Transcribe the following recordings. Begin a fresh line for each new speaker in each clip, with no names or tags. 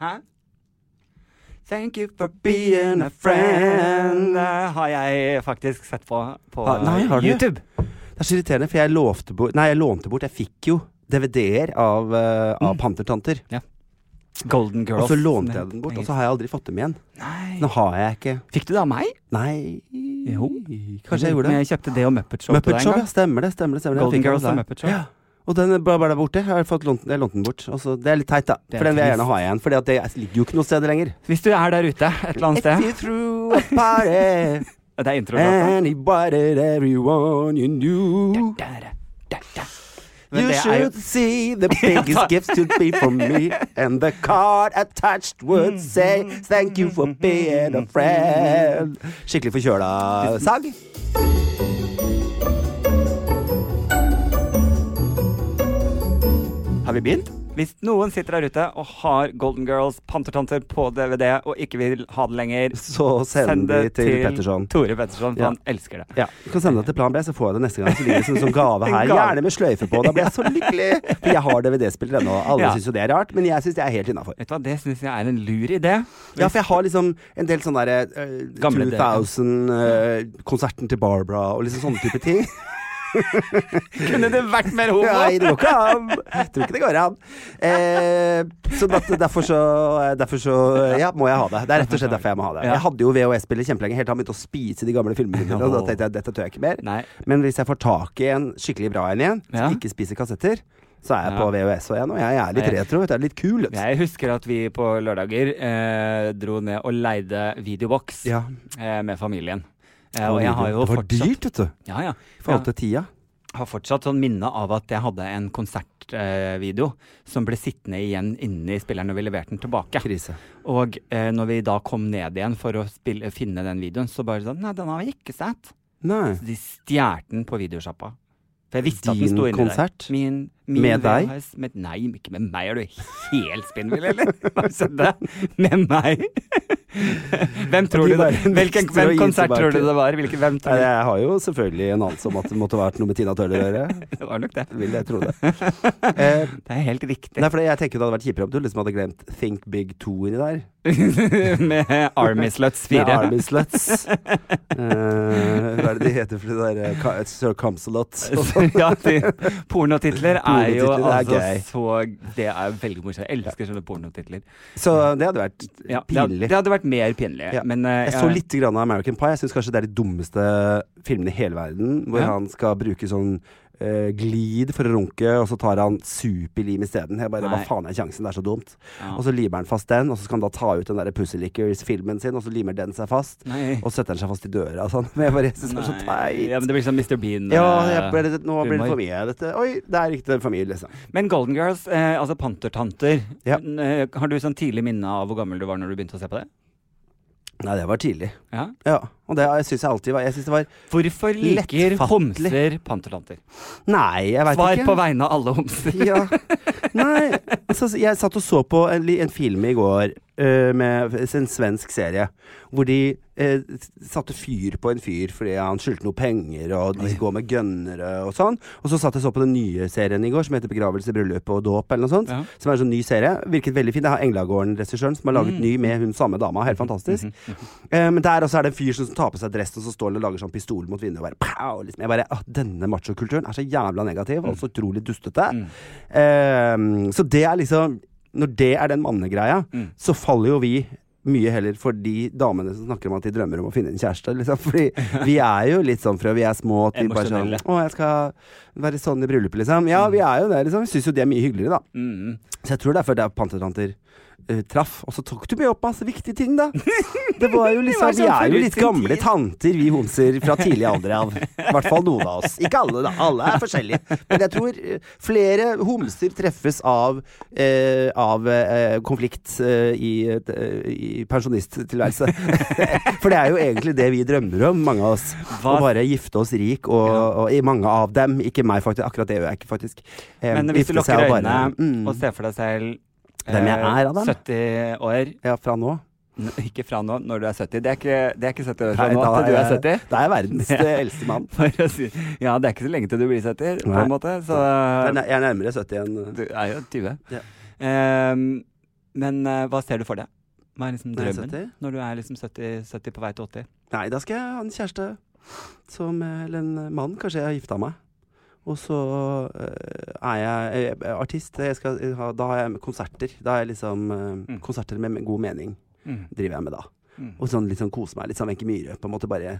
Hæ? Thank you for being a friend. Det har jeg faktisk sett på på
Ha- nei, har du?
YouTube.
Det er så irriterende, for jeg lovte bort Nei, jeg lånte bort. Jeg fikk jo DVD-er av, uh, av Pantertanter.
Golden Girls.
Og så lånte jeg den bort, og så har jeg aldri fått dem igjen.
Nei.
Nå har jeg ikke
Fikk du det av meg?
Nei
Jo.
Kanskje jeg gjorde det.
Men jeg kjøpte det og Muppet Show
Muppet Show, ja. Stemmer det. stemmer det, stemmer det.
Golden Girls og. Muppet Show.
Ja. Og den er bare der borte. Jeg har fått lånt, jeg den bort. Altså, det er litt teit, da. For den vil jeg gjerne ha igjen. For det ligger jo ikke noe sted lenger.
Hvis du er der ute et eller annet sted If
you threw a party
Det er introlåta.
everyone you knew You
er jo
should see the biggest gift to be from me And the card attached would say Thank you for being a friend Skikkelig forkjøla sag Har begynt?
Hvis noen sitter der ute og har Golden Girls Pantertanter på DVD og ikke vil ha det lenger,
Så send det til Petterson
Tore Petterson, for
Ja.
han elsker det.
Ja, Du kan sende det til Plan B, så får jeg det neste gang. Så ligger det som en sånn gave her. Gjerne med sløyfe på. Da blir jeg så lykkelig. For jeg har DVD-spiller ennå. Alle
Ja.
syns jo det er rart, men jeg syns det er helt innafor.
Vet du hva, det syns jeg er en lur idé.
Ja, for jeg har liksom en del sånne derre uh,
Gamle
2000-konserten til Barbara og liksom sånne type ting.
Kunne det vært mer homo?
Nei, det går ikke an! Tror ikke det går an. Eh, så derfor så Derfor så Ja, må jeg ha det. Det er rett og slett derfor jeg må ha det. Jeg hadde jo VHS-spiller kjempelenge, helt til han begynte å spise de gamle filmene. Og da tenkte jeg dette tør jeg ikke mer.
Nei.
Men hvis jeg får tak i en skikkelig bra en igjen,
Ja.
som ikke spiser kassetter, så er jeg
Ja.
på VHS og jeg nå. jeg er litt retro. Jeg er litt kul. vet.
Jeg husker at vi på lørdager eh, dro ned og leide videoboks
Ja.
eh, med familien. Eh, og jeg har jo
det var
fortsatt
dyrt, vet du.
Ja, ja.
I forhold til tida.
Jeg har fortsatt sånn minne av at jeg hadde en konsertvideo som ble sittende igjen inne i spilleren når vi leverte den tilbake.
Krise.
Og eh, når vi da kom ned igjen for å spille, finne den videoen, så bare sånn Nei, den har vi ikke sett.
Nei.
Så de stjal den på videosjappa. For jeg visste at den
Din
sto inni
konsert?
der. Min, min
Med deg?
VHS Med, nei, ikke med meg. Er du helt spinnvill, eller? Hva skjedde? Med meg? hvem tror du det
var?
Hvilken hvem konsert tror du det var? Hvilken, hvem tror du?
Jeg har jo selvfølgelig en anelse om at det måtte vært noe med Tina Turner å gjøre.
Det var nok det.
Vil jeg tro det. Eh,
Det er helt riktig.
Nei, for jeg tenker det hadde vært kjipere om du liksom hadde glemt Think Big 2 inni der.
med Army Sluts 4.
Med Army Sluts. Eh, hva er det de heter for det der uh, Sir Comsalot?
ja, de, pornotitler er jo
Pornotitler er
altså
gøy.
så Det er veldig morsomt. Jeg elsker sånne pornotitler.
Så det hadde vært
Ja, det, hadde,
pinlig.
det hadde vært mer pinlig.
Ja.
Men uh,
Jeg så litt grann av American Pie. Jeg syns kanskje det er de dummeste filmene i hele verden. Hvor
Ja.
han skal bruke sånn uh, glid for å runke, og så tar han superlim isteden. Jeg bare, Hva faen er sjansen? Det er så dumt.
ja.
Og så limer han fast den, og så skal han da ta ut den der Pussy Lickers-filmen sin, og så limer den seg fast.
Nei.
Og setter den seg fast i døra og sånn. Men jeg bare synes det er så teit.
Ja, men det blir sånn Mr. Bean.
Ja,
eh,
jeg ble, det- nå blir det for mye. Dette. Oi, det er ikke for mye, liksom.
Men Golden Girls, eh, altså Pantertanter,
Ja.
har du sånn tidlig minne av hvor gammel du var når du begynte å se på det?
Nei, det var tidlig.
Ja.
Ja. Og det syns jeg alltid var Jeg synes det var
Hvorfor liker
Lettfattelig.
homser pantertanter?
Nei, jeg veit
Svar på vegne av alle homser.
Ja. Nei, altså, jeg satt og så på en, en film i går uh, med en svensk serie, hvor de uh, satte fyr på en fyr fordi han skyldte noe penger, og de går med gønnere og sånn. Og så satt jeg så på den nye serien i går, som heter 'Begravelse, bryllup og dåp', eller noe sånt.
Ja.
Som er en sånn ny serie. Virket veldig fin. Det har Englagården-regissøren som har laget
Mm.
ny med hun samme dama. Helt fantastisk. Eh, men der også er det en fyr som tar på seg dress, og så står han og lager sånn pistol mot vinduet og bare pow! Liksom. Jeg bare ah, Denne machokulturen er så jævla negativ og så utrolig dustete.
Mm.
Eh, så det er liksom Når det er den mannegreia,
Mm.
så faller jo vi mye heller for de damene som snakker om at de drømmer om å finne en kjæreste. Liksom. Fordi vi er jo litt sånn fra vi er små at vi bare sånn Å, jeg skal være sånn i bryllupet, liksom. Ja, vi er jo det, liksom. Vi syns jo de er mye hyggeligere, da.
Mm.
Så jeg tror derfor det er pantertanter eh, traff. Og så tok du med opp masse viktige ting, da. Det var jo liksom Vi er jo litt gamle tanter, vi homser, fra tidlig alder av. I hvert fall noen av oss. Ikke alle, da. Alle er forskjellige. Men jeg tror eh, flere homser treffes av, eh, av eh, konflikt eh, i, eh, i pensjonisttilværelse. For det er jo egentlig det vi drømmer om, mange av oss.
Hva-
Å bare gifte oss rik, og,
og,
og i mange av dem. Ikke meg, faktisk. Akkurat det gjør jeg ikke, faktisk.
Men hvis du lukker øynene
mm.
og ser for deg selv
Hvem jeg
eh,
er Adam?
70 år
Ja, fra nå.
N- Ikke fra nå, når du er 70. Det er ikke, det er ikke 70 år fra
Nei,
nå at du er 70.
Da er jeg verdens eh, eldste mann.
Si, ja, det er ikke så lenge til du blir 70, på
Nei.
en måte. Så
Jeg er er nærmere 70 enn
du er jo 20.
Ja.
Ehm, Men eh, hva ser du for deg? Hva er liksom drømmen
70?
når du er liksom 70, 70 på vei til 80?
Nei, da skal jeg ha en kjæreste som Eller en mann. Kanskje jeg har gifta meg. Og så eh, er jeg eh, artist. Jeg skal, da har jeg konserter. Da har jeg liksom eh,
Mm.
Konserter med god mening driver jeg med da.
Mm.
Og sånn litt sånn kose meg. Litt sånn Wenche Myhre. På en måte bare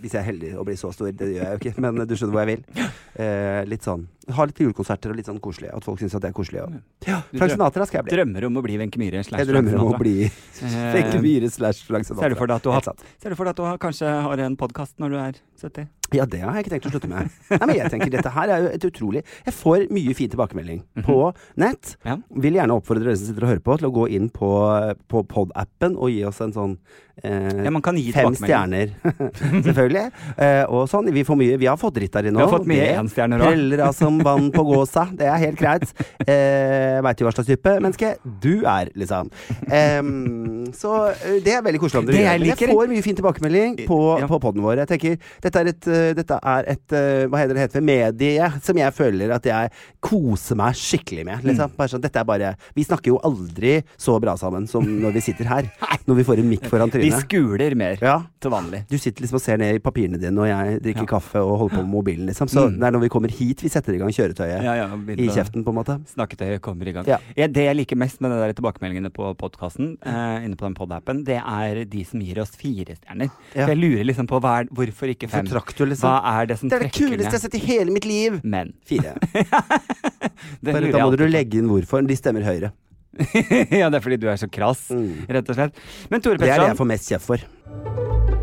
Hvis jeg er heldig og blir så stor. Det gjør jeg jo ikke, men du skjønner hvor jeg vil. Eh, litt sånn Ha litt julekonserter og litt sånn koselig. At folk syns at det er koselig. Og. Ja, Frank Sinatra skal jeg bli.
Drømmer om å bli Wenche Myhre slash
Jeg drømmer om å bli
Sinatra.
Wenche
Eh,
Myhre slash Frank Sinatra.
Ser du for deg at du har, ser du for deg at du har, kanskje har en podkast når du er 70?
Ja, det har jeg ikke tenkt å slutte med. Nei, men jeg tenker Dette her er jo et utrolig Jeg får mye fin tilbakemelding på nett.
Ja.
Vil gjerne oppfordre dere som sitter og hører på, til å gå inn på, på pod-appen og gi oss en sånn eh,
Ja, man kan gi
Fem stjerner, selvfølgelig. Eh, og sånn. Vi får mye Vi har fått dritt der inne
Vi har fått mye
Det
enstjerner òg.
Heller av som vann på gåsa. Det er helt greit. Eh, Veit jo hva slags type menneske du er, liksom. Eh, så det er veldig koselig om dere
Det
gjør
det.
Jeg får mye fin tilbakemelding på,
Ja.
på poden vår. Jeg tenker, dette er et, eh, dette er et eh, Hva heter det heter, medie som jeg føler at jeg koser meg skikkelig med. Liksom.
Mm.
Bare sånn, dette er bare Vi snakker jo aldri så bra sammen som når vi sitter her. Når vi får en mikk foran trynet.
Vi skuler mer
Ja.
til vanlig.
Du sitter liksom og ser ned i papirene dine, og jeg drikker
Ja.
kaffe og holder på med mobilen, liksom. Så
Mm.
det er når vi kommer hit vi setter i gang kjøretøyet
Ja, ja,
i kjeften, på en måte.
Snakketøyet kommer i gang.
Ja.
Det jeg liker mest med de tilbakemeldingene på podkasten, eh, inne på den pod-appen, det er de som gir oss fire stjerner. For jeg lurer liksom på er, hvorfor ikke fem?
Traktor, liksom?
Hva er det som trekker
Det er det kuleste jeg har sett i hele mitt liv!
Men.
Fire. Da må du legge inn hvorfor. De stemmer høyre.
ja, det er fordi du er så krass,
Mm.
rett og slett. Men Tore
Det er det jeg får mest kjeft for.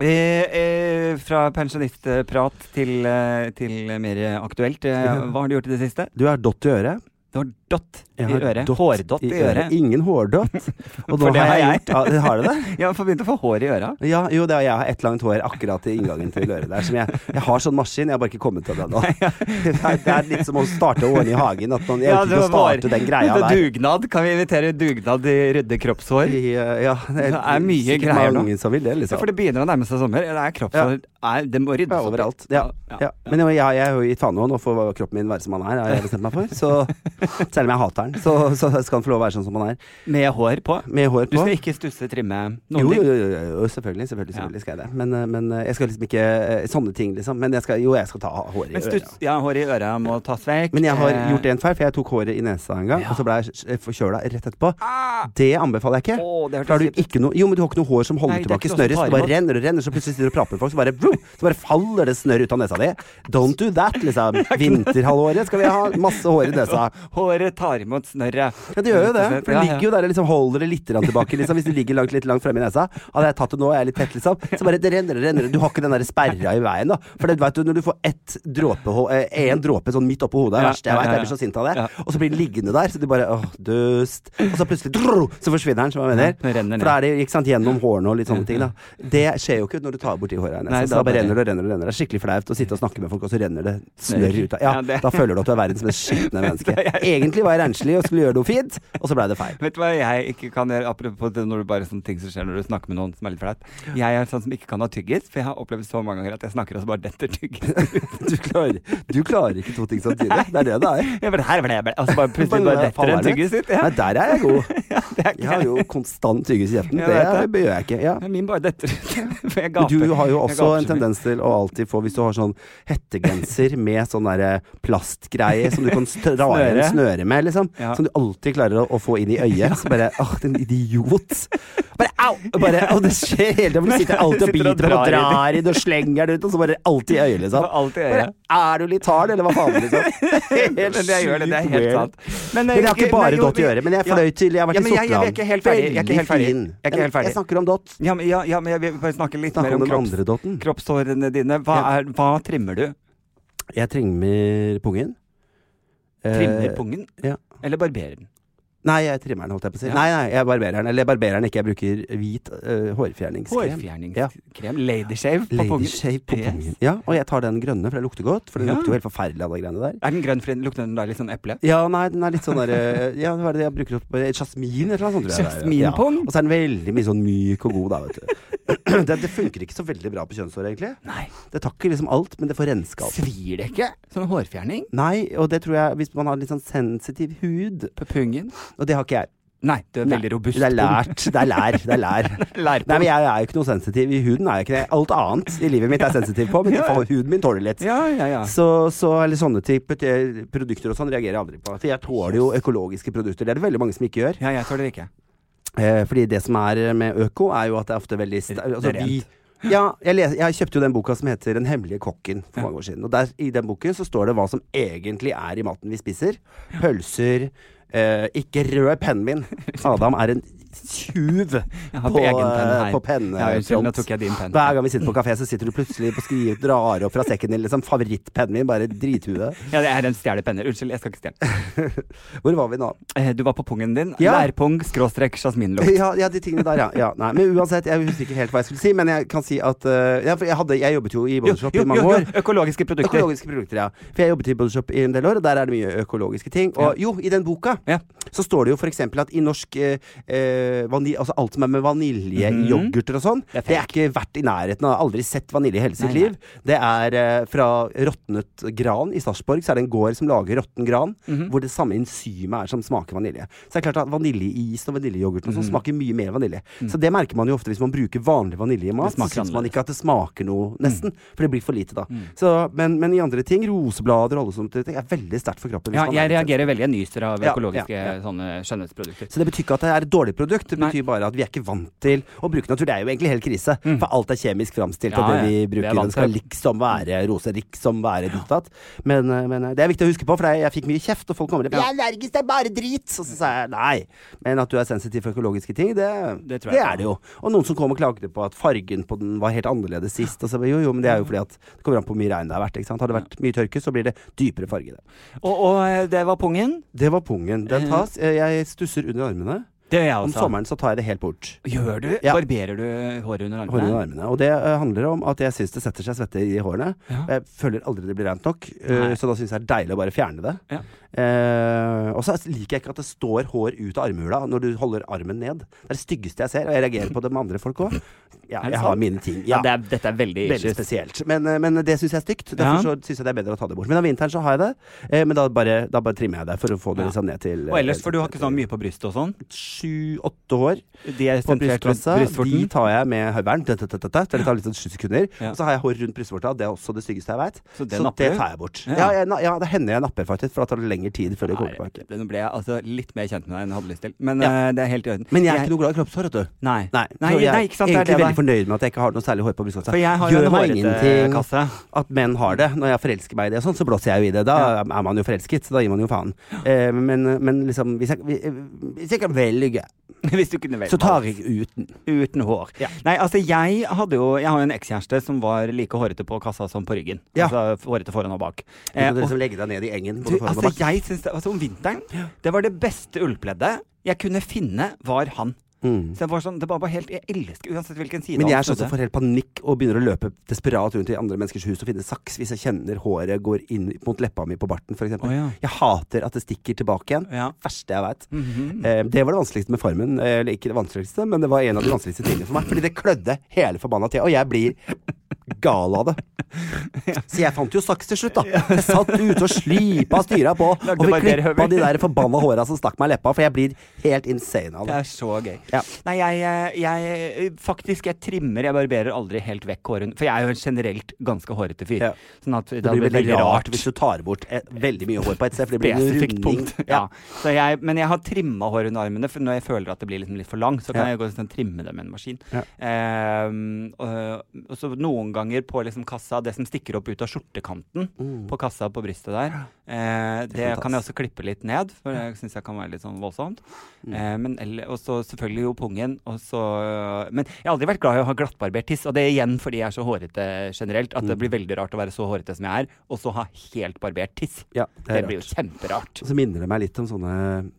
Eh, eh, fra pensjonistprat til, eh, til mer aktuelt. Eh, hva har du gjort i det siste?
Du er dott i øret.
Du har dott i øret.
dott
Hårdott i øret.
Ingen hårdott. Og
For det har jeg.
Gjort, ja, det har du det?
ja, for begynte å få hår i øra.
Ja, jo, det er, jeg har ett langt hår akkurat i inngangen til øret der. Som jeg, jeg har sånn maskin, jeg har bare ikke kommet til det ennå. Det, er- er litt som å starte å ordne i hagen. At man, jeg
Ja,
ikke å starte den greia
er
der.
Dugnad. Kan vi invitere dugnad i rydde kroppshår?
I, uh, ja, det
Det er mye greier nå.
som vil det,
Ja,
liksom.
for det begynner å nærme seg sommer. Det er kroppshår. Er, det må ryddes
Ja,
opp
overalt. Ja, ja. Men jeg, jeg, jeg er jo gitt faen nå. Nå får kroppen min være som han er, har jeg bestemt meg for. Så, selv om jeg hater den, så, så skal han få lov å være sånn som han er.
Med hår på.
Med hår på.
Du skal ikke stusse, trimme noen
Jo, jo,
ting?
jo, jo, jo, selvfølgelig, selvfølgelig,
Ja.
skal jeg det. Men, eh, men eh, jeg skal liksom ikke eh, Sånne ting, liksom. Men jeg skal, jo, jeg skal ta hår i øret.
ja, hår i øra må tas vekk.
Men jeg har gjort en feil, for jeg tok håret i nesa en gang,
Ja.
og så ble jeg forkjøla rett etterpå.
Ah!
Det anbefaler jeg ikke.
Oh, det
har du ikke noe Jo, men du har ikke noe hår som holder
Nei,
tilbake snørret. Det bare renner og renner, så plutselig sitter du og prater med folk, så bare, vroom, så bare faller det snørr ut av nesa di. Don't do that, liksom. Vinterhalvåret skal vi ha masse hår i nesa.
Håret tar imot snørret.
Ja, det gjør jo det. For det ligger jo der og liksom holder det litt tilbake. Liksom. Hvis det ligger langt, litt langt fremme i nesa. Hadde jeg tatt det nå, jeg er litt tett, liksom. Så bare det renner og renner. Du har ikke den der sperra i veien, da. For det, vet du, når du får ett dråpe, én en dråpe sånn midt oppå hodet, det er verst, verste jeg vet. Jeg blir så sint av det. Og så blir den liggende der, så du bare åh, dust. Og så plutselig drrr, så forsvinner den, som jeg mener. For da er det ikke sant, gjennom hårene og litt sånne ting, da. Det skjer jo ikke når du tar borti håra i nesa. Så
da
bare renner det og renner og renner. Det er skikkelig flaut å sitte og snakke med folk, og så renner det snørr ut av Ja,
Ja,
da føler du at du er verdens mest skitne menneske. Egentlig var jeg renslig og skulle gjøre noe fint, og så blei det feil.
Vet du hva jeg ikke kan gjøre, apropos det når du bare sånne ting som skjer når du snakker med noen som er litt flaut? Jeg er sånn som ikke kan ha tyggis, for jeg har opplevd så mange ganger at jeg snakker og så bare detter tyggis.
Du du klarer ikke to ting samtidig. Det er det det er.
Jeg bare, her ble jeg og så bare plutselig bare detter en tyggis ut. Ja.
Nei, der er jeg god.
Ja, er
Jeg har jo konstant tyggis i kjeften. Det
det.
gjør jeg ikke. Ja.
Min bare detter ut. For jeg gaper.
du har jo også en tendens til å alltid få Hvis du har sånn hettegenser med sånn derre plastgreie som du kan dra igjen
Snøre.
Med, liksom.
Ja.
Som du alltid klarer å, å få inn i øyet. Så bare Åh, din idiot. Bare au! Bare, og det skjer hele tiden. Du sitter alltid og biter og
drar i det.
drar i det og slenger det ut, og så bare alltid i øyet, liksom.
Alltid i
Bare,
øyet.
er du litt hard, eller hva faen, liksom?
Helt jeg gjør det, det er helt
weird.
sant.
Men jeg har ikke bare dott å gjøre. men jeg fornøyd til Jeg har vært
Ja,
i
Sortland. jeg- jeg er helt ferdig. Jeg er ikke helt ferdig. Jeg ikke helt ferdig.
Jeg snakker om dott.
Ja, men, ja, ja, men jeg vil bare snakke litt
Snakker
mer
om
om kropps, kroppshårene dine. Hva, er, hva trimmer du?
Jeg trimmer pungen.
Trimmer
Eh,
pungen?
ja.
Eller barberer den?
Nei, jeg trimmer den, holdt jeg på å si.
Ja.
Nei, nei, jeg barberer den. Eller jeg barberer den ikke, jeg bruker hvit uh, hårfjerningskrem.
Hårfjerningskrem? Ladyshave på pungen?
Ladyshave på
Yes.
pungen. Ja, og jeg tar den grønne, for det lukter godt. For den lukter jo helt forferdelig av de greiene der.
Er den grønn fordi den lukter den da litt sånn eple?
Ja, nei, den er litt sånn derre Ja, hva er det jeg bruker opp Jasmin eller noe sånt, tror jeg. er.
Jasminpung?
Ja. Og så er den veldig mye sånn myk og god, da, vet du. det, det funker ikke så veldig bra på kjønnshår, egentlig.
Nei.
Det tar ikke liksom alt, men det får renska opp.
Svir det ikke? Sånn hårfjerning?
Nei, og det tror jeg hvis man har litt sånn sensitiv hud,
På pungen?
Og det har ikke jeg.
Nei, du er veldig robust.
Det er lært. Det er lær. Det er lær. Nei, men jeg er jo ikke noe sensitiv i huden. er jeg ikke det. Alt annet i livet mitt er sensitiv på, men
Ja.
ja. huden min tåler litt.
Ja, ja, ja.
Så, så eller sånne type eh, produkter og sånn reagerer jeg aldri på. For jeg tåler jo økologiske produkter. Det er det veldig mange som ikke gjør.
Ja, jeg tåler det ikke.
Eh, fordi det som er med øko, er jo at det er ofte veldig altså,
Det
vi, ja, jeg, les, jeg kjøpte jo den boka som heter 'Den hemmelige kokken' for mange år siden. Og der, i den boken så står det hva som egentlig er i maten vi spiser. Pølser. Eh, ikke rød pennen min. Adam er en tjuv på, eh, på penne.
Ja, unnskyld, nå tok jeg din penn.
Hver gang vi sitter på kafé, så sitter du plutselig på skrive, drar opp fra sekken din liksom favorittpennen min, bare drithue.
Ja, det er en stjeler penner. Unnskyld, jeg skal ikke stjele.
Hvor var vi nå?
Eh, Du var på pungen din.
Ja.
Lærpung skråstrek jasminlukt.
Ja, ja, de tingene der, ja. ja. Nei, men uansett, jeg husker ikke helt hva jeg skulle si, men jeg kan si at uh, ja, jeg, hadde, jeg jobbet jo i Bodyshop i mange år.
Økologiske produkter.
Økologiske produkter, ja. For jeg jobbet i Bodyshop i en del år, og der er det mye økologiske ting. Og jo, i den boka
Ja.
så står det jo f.eks. at i norsk eh, eh, vanil, Altså alt som er med vanilje mm
-hmm.
yoghurter og sånn,
Det er
det er ikke vært i nærheten av Aldri sett vanilje i hele sitt
Nei, nei.
liv. Det er eh, fra råtnet gran i Sarpsborg, så er det en gård som lager råtten gran,
Mhm.
hvor det samme enzymet er som smaker vanilje. Så det er klart at vaniljeis og vaniljeyoghurt mm sånn
Mhm.
smaker mye mer vanilje. Så det merker man jo ofte hvis man bruker vanlig vanilje i mat. Så syns man ikke at det smaker noe, nesten. For det blir for lite da.
Mm.
Så, men, men i andre ting, roseblader og alle sånne ting, er veldig sterkt for kroppen.
Ja, jeg
er
reagerer veldig. Nyser av økologiske
ja, ja.
sånne skjønnhetsprodukter.
så det betyr ikke at det er et dårlig produkt, det
Nei.
betyr bare at vi er ikke vant til å bruke natur. Det er jo egentlig helt krise,
Mm.
for alt er kjemisk framstilt,
Ja,
og det vi
er
bruker, det skal liksom være rose, liksom være ditt. Men, eh, men eh, det er viktig å huske på, for jeg, jeg fikk mye kjeft, og folk kommer og
Ja.
Jeg er allergisk, det er bare drit! Og så sa jeg nei. Men at du er sensitiv for økologiske ting, det,
Det
det er det jo. Og noen som kom og klagde på at fargen på den var helt annerledes sist. Og så, jo, jo, men det er jo fordi at det kommer an på hvor mye regn det har vært. Ikke sant? Har det vært mye tørke, så blir det dypere farge.
Og, og eh, det var pungen.
Det var pungen. Den tas. Jeg stusser under armene.
Det gjør jeg også.
Om sommeren så tar jeg det helt bort.
Gjør du?
Ja.
Barberer du håret under
armene? Håret under
armene?
Og det uh, handler om at jeg syns det setter seg svette i hårene.
Ja.
Jeg føler aldri det blir rent nok,
uh,
så da syns jeg det er deilig å bare fjerne det.
Ja.
Eh, og så liker jeg ikke at det står hår ut av armhula når du holder armen ned. Det er det styggeste jeg ser, og jeg reagerer på det med andre folk òg. Ja, jeg har mine ting.
Ja,
Ja,
det er, dette er veldig
Veldig spesielt. Men, eh, men det syns jeg er stygt. Derfor så syns jeg det er bedre å ta det bort. Men av vinteren så har jeg det. Eh, men da bare, da bare trimmer jeg det for å få det
Ja.
liksom ned til
Og ellers, for du har ikke så mye på brystet og sånn?
Sju-åtte hår
De er
på brystkassa. De tar jeg med høvelen. Det tar litt sånn sju sekunder.
Ja.
Og så har jeg hår rundt brystvorta. Det er også det styggeste jeg veit.
Så det
Så det tar jeg bort.
Ja.
Ja, jeg, ja, det hender jeg napper, faktisk. For da tar det lengre tid før det kommer tilbake.
Nå ble jeg altså litt mer kjent med deg enn jeg hadde lyst til. Men
Ja.
uh, det er helt i orden.
Men jeg er ikke noe glad i kroppshår, vet du.
Nei.
Nei,
Nei,
jeg
er
egentlig
det
veldig fornøyd med at jeg ikke har noe særlig hår på brystkassa.
Jeg
Gjør meg ingenting
kasse.
at menn har det. Når jeg forelsker meg i det, sånn, så blåser jeg jo i det. Da er man jo forelsket, så da gir man jo faen. Eh, men, men liksom hvis jeg, hvis jeg kan velge,
Hvis du kunne velge.
så tar jeg uten.
Uten hår.
Ja.
Nei, altså jeg hadde jo Jeg har jo en ekskjæreste som var like hårete på kassa som på ryggen.
Ja.
Altså hårete foran og bak.
Du
Eh,
må
og,
liksom legge deg ned i engen.
du, altså
bak.
Jeg synes det, altså Om vinteren Det var det beste ullpleddet jeg kunne finne, var han.
Mm.
Så det var sånn Det var bare helt Jeg elsker uansett hvilken side
Men jeg er sånn som får helt panikk og begynner å løpe desperat rundt i andre menneskers hus og finne saks hvis jeg kjenner håret går inn mot leppa mi på barten, f.eks.
Oh, ja.
Jeg hater at det stikker tilbake igjen.
Ja.
Verste jeg veit.
Mhm.
Eh, det var det vanskeligste med Farmen. Eh, Eller ikke det vanskeligste, men det var en av de vanskeligste tingene for meg. Fordi det klødde hele forbanna tida, og jeg blir gal av det. Så jeg fant jo saks til slutt, da. Jeg satt ute og slipa styra på og
vi
fikk klippa de der forbanna håra som stakk meg i leppa, for jeg blir helt insane av
Det
det.
er så gøy.
Ja.
Nei, jeg, jeg, jeg Faktisk, jeg trimmer, jeg barberer aldri helt vekk håret. For jeg er jo en generelt ganske hårete fyr.
Ja.
Sånn at det,
Det blir veldig rart hvis du tar bort eh, veldig mye hår på et sted, for det blir en runding.
Ja. Så jeg, men jeg har trimma hår under armene, for når jeg føler at det blir liksom litt for langt, så kan jeg gå og sånn, trimme det med en maskin. Ehm, og, og så noen ganger på liksom kassa, det som stikker opp ut av skjortekanten
Mm.
på kassa på brystet der, eh, det,
det
kan jeg også klippe litt ned, for det syns jeg kan være litt sånn voldsomt.
Mm.
Eh, men og så selvfølgelig jo pungen, Også, Men jeg har aldri vært glad i å ha glattbarbert tiss, og det er igjen fordi jeg er så hårete generelt, at det
Mm.
blir veldig rart å være så hårete som jeg er, og så ha helt barbert tiss.
Ja,
Det,
det
blir jo kjemperart.
Og så minner det meg litt om sånne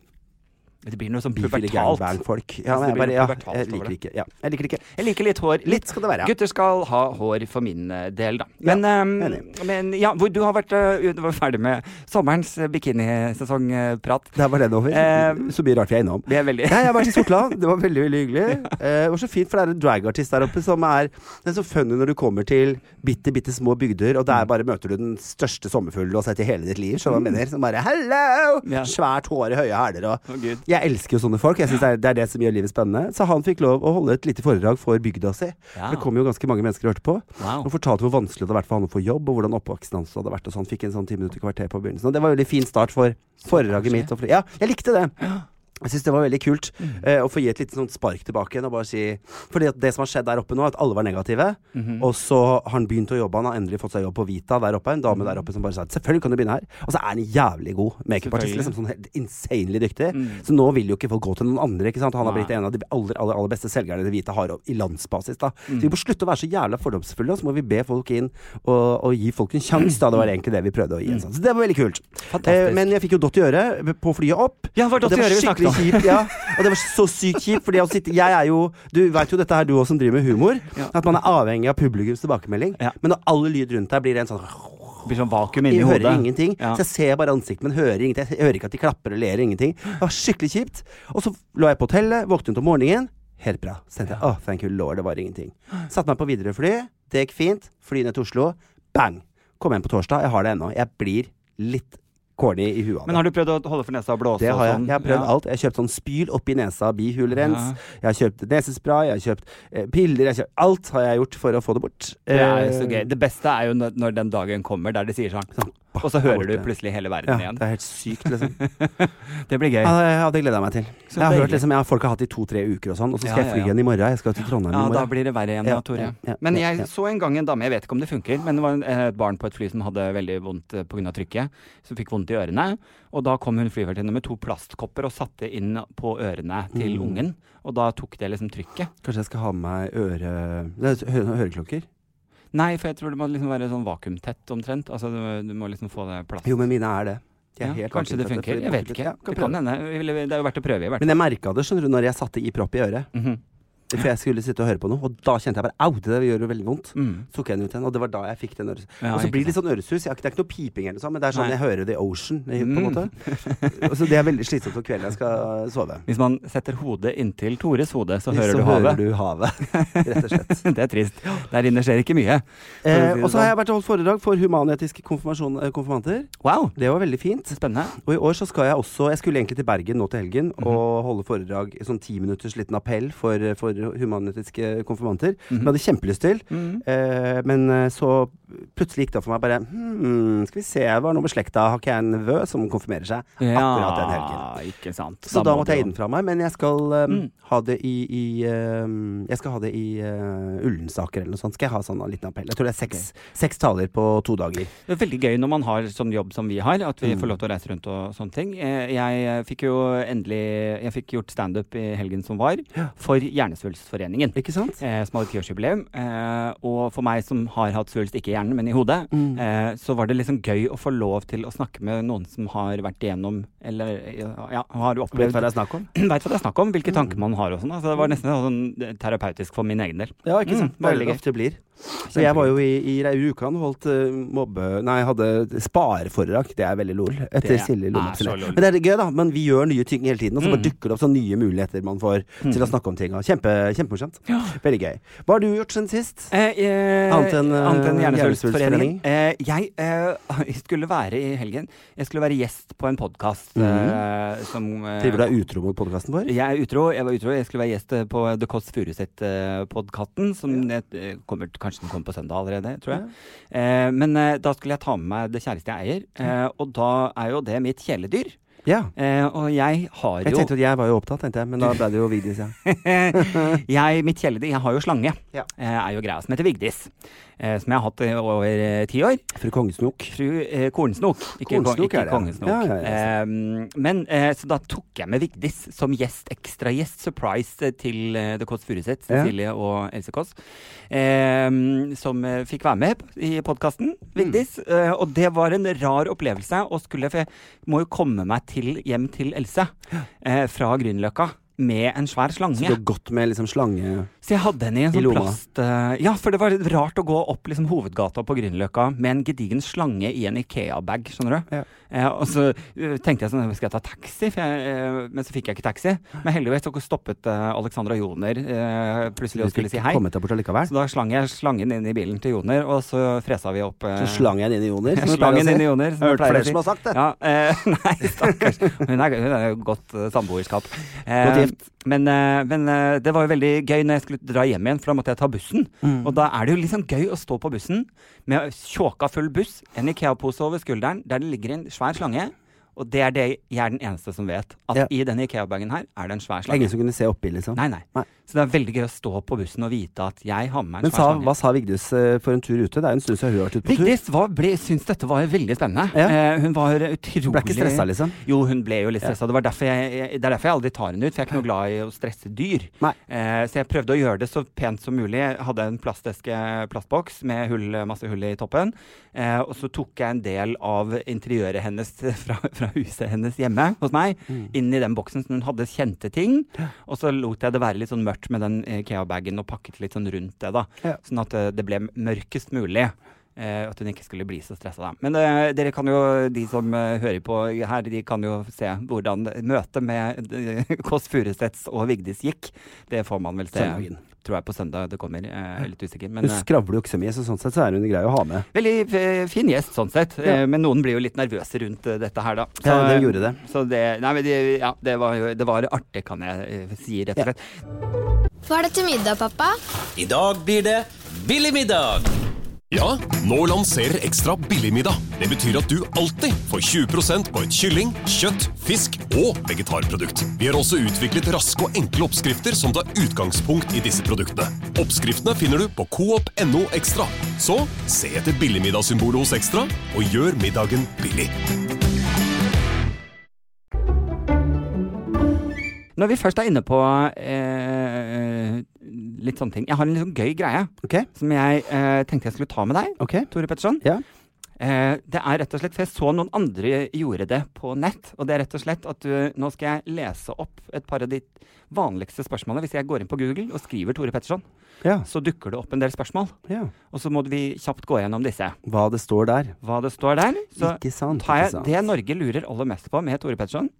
Det blir noe sånn
Bifile
pubertalt.
gangbang-folk. Ja,
Altså,
jeg bare Ja, jeg liker ikke. Ja, jeg liker ikke.
Jeg liker litt hår.
Litt skal det være.
Gutter skal ha hår for min eh, del, da. Men,
ja,
um, men ja, hvor du har vært uh, ferdig med sommerens eh, bikinisesongprat.
Der var den over.
Eh,
så mye rart vi er innom.
Vi er veldig
Nei, jeg var i Sortland. Det var veldig veldig hyggelig. Eh, det var så fint, for det er en dragartist der oppe som er er så funny når du kommer til bitte, bitte små bygder, og
Mm.
der bare møter du den største sommerfuglen du har sett i hele ditt liv. som mm. mener? Som bare Hello!
Ja.
Svært hår, i høye hæler og
Å, Gud.
Jeg elsker jo sånne folk. Jeg synes det, er, det er det som gjør livet spennende. Så han fikk lov å holde et lite foredrag for bygda si.
Ja.
Det kom jo ganske mange mennesker og hørte på.
Wow.
Og fortalte hvor vanskelig det hadde vært for han å få jobb, og hvordan oppvoksen hans hadde vært. Og han Fikk en sånn ti minutter kvarter på begynnelsen. Og det var en veldig fin start for foredraget mitt. For, ja, jeg likte det. Jeg syns det var veldig kult
Mm.
uh, å få gi et lite sånt spark tilbake igjen. Og bare si Fordi det som har skjedd der oppe nå, at alle var negative.
Mhm.
Og så har han begynt å jobbe. Han har endelig fått seg jobb på Vita der oppe. En dame der oppe som bare sa selvfølgelig kan du begynne her. Og så er han jævlig god makeupartist. Liksom, sånn helt insanely dyktig.
Mm.
Så nå vil jo ikke folk gå til noen andre. Ikke sant? Han har blitt en av de aller, aller, aller beste selgerne det Vita har i landsbasis. da
Mm.
Så vi må slutte å være så jævla fordomsfulle, og så må vi be folk inn og, og gi folk en sjanse. Da. Det var egentlig det vi prøvde å gi. En sånn. Så det var veldig kult. Eh, men jeg fikk jo dott i øret på flyet opp.
Ja, det var dott i øret vi snakket om.
Skikkelig kjipt. Ja. Og det var så sykt kjipt, fordi å sitte Jeg er jo Du veit jo dette her, du òg som driver med humor.
Ja.
At man er avhengig av publikums tilbakemelding.
Ja.
Men når alle lyd rundt deg blir en sånn
blir sånn vakuum inni
Jeg
hodet.
hører ingenting. Så jeg ser bare ansiktet, men hører ingenting. Jeg hører ikke at de klapper og ler ingenting. Det var skikkelig kjipt. Og så lå jeg på hotellet, våknet om morgenen. Helt bra. Så tenkte jeg åh, thank you lord, det var ingenting. Satte meg på Widerøe-fly. Det gikk fint. Fly ned til Oslo. Bang! Kom hjem på torsdag. Jeg har det ennå. Jeg blir litt corny i huet
Men har du prøvd å holde for nesa og blåse
Det har jeg.
sånn?
Jeg har prøvd
Ja.
alt. Jeg har kjøpt sånn spyl oppi nesa, bihulerens.
Ja.
Jeg har kjøpt nesespray, jeg har kjøpt eh, piller, jeg har kjøpt Alt har jeg gjort for å få det bort.
Det er
Eh,
så gøy. Det beste er jo når, når den dagen kommer der de sier Sånn, Og så hører du plutselig hele verden
Ja,
igjen.
det er helt sykt, liksom.
Det blir gøy.
Ja, det gleder jeg meg til.
Så
Jeg har hørt liksom, jeg, Folk har hatt det i to-tre uker og sånn, og så skal
Ja,
jeg fly
ja, ja.
igjen i morgen. Jeg skal til Trondheim
Ja,
i
da blir det verre igjen,
Ja,
Tore.
ja, ja,
Men jeg
ja.
så en gang en dame, jeg vet ikke om det funker, men det var eh, et barn på et fly som hadde veldig vondt eh, pga. trykket, som fikk vondt i ørene. Og da kom hun flyvertinne med to plastkopper og satte inn på ørene til
Mm.
ungen. Og da tok det liksom trykket.
Kanskje jeg skal ha med meg øre... Det er hø høreklokker?
Nei, for jeg tror det må liksom være sånn vakuumtett omtrent. Altså du, du må liksom få det plass.
Jo, men mine er det. De
Ja,
helt
kanskje det funker. Jeg vet ikke.
Ja,
det
kan
hende. Det er jo verdt å prøve, i hvert fall.
Men jeg merka det skjønner du, når jeg satte i propp i øret.
Mhm.
For jeg skulle sitte og høre på noe, og da kjente jeg bare au, det gjør jo veldig vondt.
Mm.
Så tok jeg den ut igjen, og det var da jeg fikk den øresus.
Ja,
og så blir det litt sånn øresus. Det er ikke noe piping eller sånn, men det er sånn
Nei.
jeg hører The Ocean, på en
Mm.
måte. Og så det er veldig slitsomt om kvelden jeg skal sove.
Hvis man setter hodet inntil Tores hode, så hører
så
du
hører
havet.
du havet, rett og slett.
det er trist. Der inne skjer ikke mye.
Eh, og så har
sånn.
jeg vært og holdt foredrag for humanetiske eh, konfirmanter.
Wow,
Det var veldig fint.
spennende.
Og i år så skal jeg også Jeg skulle egentlig til Bergen nå til helgen
Mhm.
og holde foredrag, sånn ti minutters liten appell for, for humanetiske konfirmanter. Mm
-hmm.
jeg hadde kjempelyst til.
Mm.
Eh, men eh, så plutselig gikk det opp for meg bare hmm, Skal vi se, jeg var noe med slekta. Har ikke jeg en nevø som konfirmerer seg akkurat den helgen?
ikke sant.
Så da
da
måtte jeg gi den fra meg, men jeg skal um,
Mm.
ha det i, i eh, Jeg skal ha det i uh, Ullensaker eller noe sånt. Skal jeg ha sånn en liten appell. Jeg tror det er seks, seks taler på to dager.
Det er veldig gøy når man har sånn jobb som vi har, at vi
Mm.
får lov til å reise rundt og sånne ting. Jeg fikk jo endelig Jeg fikk gjort standup i helgen som var, for Hjernesvulstforeningen.
Ikke sant?
Eh, som hadde tiårsjubileum. Eh, og for meg som har hatt svulst, ikke i hjernen, men i hodet,
Mm.
eh, så var det liksom gøy å få lov til å snakke med noen som har vært igjennom, eller ja, har
Vet
opplevd
hva det er snakk om?
Vet hva det er snakk om, hvilke
Mm.
tanker man har og sånn. Altså, det var nesten sånn terapeutisk for min egen del.
Ja, ikke
Mm,
sant? det er
veldig
det ofte blir. Så jeg var jo i, i Raukan og holdt uh, mobbe... Nei, jeg hadde spareforedrag. Det er veldig lol. Etter
Det
Silje
er lol.
Men det er gøy, da. Men vi gjør nye ting hele tiden, og så bare
Mm.
dukker det opp sånne nye muligheter man får til å snakke om ting. Kjempe, kjempemorsomt.
Ja.
Veldig gøy. Hva har du gjort siden sist?
Eh, eh,
Annet enn, eh,
Hjernesvulstforeningen.
Hjernesvulstforening?
Eh, jeg eh, skulle være i helgen Jeg skulle være gjest på en podkast eh, som eh,
Driver du deg utro mot podkasten vår?
Jeg er utro. Jeg var utro. Jeg skulle være gjest eh, på The Kåss Furuseth-podkasten. Som ja. eh, kommer, kanskje den kommer på søndag allerede, tror jeg. Eh, men eh, da skulle jeg ta med meg det kjæreste jeg eier. Eh, og da er jo det mitt kjæledyr.
Ja.
Eh, og jeg har
Jeg tenkte at jeg var jo opptatt, tenkte jeg, men da ble det jo Vigdis, ja.
jeg, mitt kjæledyr Jeg har jo slange.
Ja.
Eh, er jo greia som heter Vigdis. Eh, som jeg har hatt i over eh, ti år.
Fru Kongesnok.
Fru eh, Kornsnok. Ikke,
Kornsnok
ikke
er det,
kongesnok.
Ja, ja, ja,
Eh, men eh, så da tok jeg med Vigdis som gjest, ekstra gjest, surprise til The Kåss Furuseth. Cecilie og Else Kåss. Eh, som fikk være med i podkasten. Vigdis.
Mm.
Og det var en rar opplevelse å skulle For jeg må jo komme meg til, hjem til Else eh, fra Grünerløkka med en svær slange.
Så du har gått med liksom slange
Så jeg hadde henne i en sånn plast... Uh, ja, for det var rart å gå opp liksom, hovedgata på Grünerløkka med en gedigen slange i en Ikea-bag, skjønner du.
Ja.
Uh, og så uh, tenkte jeg sånn, skal jeg ta taxi? Jeg, men så fikk jeg ikke taxi. Men heldigvis så stoppet Alexandra Joner plutselig og skulle si hei. Så da slang jeg slangen inn i bilen til Joner, og så fresa vi opp
Så slang jeg den inn i Joner. si.
inn i Joner. Som
hørt flere som har sagt det.
Ja, nei, stakkars. Hun er, hun er godt samboerskap. Uh,
Godt
Men, eh, men eh, det var jo veldig gøy når jeg skulle dra hjem igjen, for da måtte jeg ta bussen.
Mm.
Og da er det jo sånn gøy å stå på bussen med tjåka full buss, en Ikea-pose over skulderen, der det ligger en svær slange. Og det er det jeg er den eneste som vet. At
Ja.
i denne Ikea-bagen her er det en svær slange.
ingen som kunne se oppi, liksom.
Nei, nei,
Nei.
Så det er veldig gøy å stå på bussen og vite at jeg har med meg en
Men
svær
sa,
slange.
hva sa Vigdis eh, for en tur ute? Det er jo en stund siden hun har vært ute på tur.
Vigdis syntes dette var veldig spennende.
Ja.
Eh, hun var utrolig
ble ikke stressa, liksom?
Jo, hun ble jo litt stressa. Det, var jeg, jeg, det er derfor jeg aldri tar henne ut, for jeg er ikke noe glad i å stresse dyr. Eh, så jeg prøvde å gjøre det så pent som mulig. Jeg hadde en plasteske, plastboks med hull, masse hull i toppen. Eh, og så tok jeg en del av interiøret hennes fra, fra huset hennes hjemme hos meg,
Mm.
inn i den boksen som hun hadde kjente ting. Og så lot jeg det være litt sånn mørkt med den Ikea-bagen og pakket litt sånn rundt det, da.
Ja.
Sånn at eh, det ble mørkest mulig. Eh, at hun ikke skulle bli så stressa, da. Men uh, dere kan jo, de som uh, hører på her, de kan jo se hvordan møtet med eh, Kåss Furuseths og Vigdis gikk. Det får man vel se.
Søndagen.
Tror jeg på søndag det kommer. Jeg er litt usikker. Men
Hun
eh,
skravler jo ikke så mye, så sånn sett så er hun grei å ha med.
veldig eh, fin gjest, sånn sett.
Ja.
Eh, men noen blir jo litt nervøse rundt dette her, da.
Ja, det gjorde det.
Så det, nei, men det, ja, det, var, jo- det var artig, kan jeg si, rett og
Ja.
slett.
Hva er det til middag, pappa?
I dag blir det billig middag.
Ja, nå lanserer Ekstra billigmiddag. Det betyr at du alltid får 20% på et kylling, kjøtt, fisk og vegetarprodukt. Vi har også utviklet raske og enkle oppskrifter som tar utgangspunkt i disse produktene. Oppskriftene finner du på coop.no ekstra. Så se etter billigmiddagssymbolet hos Ekstra, og gjør middagen billig.
Når vi først er inne på eh, litt sånne ting Jeg har en litt sånn gøy greie
okay.
som jeg eh, tenkte jeg skulle ta med deg,
okay.
Tore Petterson.
Ja.
Eh, det er rett og slett, for jeg så noen andre gjorde det på nett. Og det er rett og slett at du, nå skal jeg lese opp et par av de vanligste spørsmålene. Hvis jeg går inn på Google og skriver Tore Petterson,
Ja.
så dukker det opp en del spørsmål.
ja.
Og så må vi kjapt gå gjennom disse.
Hva det står der.
Hva det står der. Så
ikke sant.
tar jeg det Norge lurer aller mest på med Tore Petterson.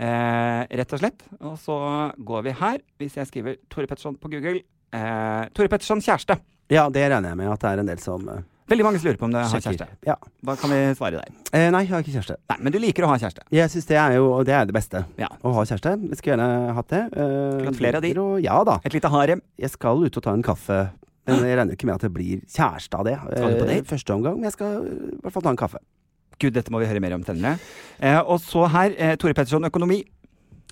Eh, rett og slett. Og så går vi her. Hvis jeg skriver Tore Petterson på Google. Eh, Tore Petterson kjæreste.
Ja, det regner jeg med at det er en del som eh,
Veldig mange som lurer på om du har kjæreste.
Ja.
Hva kan vi svare der?
Eh, nei, jeg har ikke kjæreste.
Nei, men du liker å ha kjæreste.
Jeg syns det er jo det, er det beste.
Ja.
Å ha kjæreste. Jeg skulle gjerne hatt det. Eh,
flere av de.
Og, Ja da.
Et lite harem.
Jeg skal ut og ta en kaffe. Men jeg regner jo ikke med at det blir kjæreste av det.
Skal du på
eh,
date?
Første omgang. Men jeg skal i hvert fall ta en kaffe.
Gud, dette må vi høre mer om senere. Eh, og så her, eh, Tore Petterson økonomi.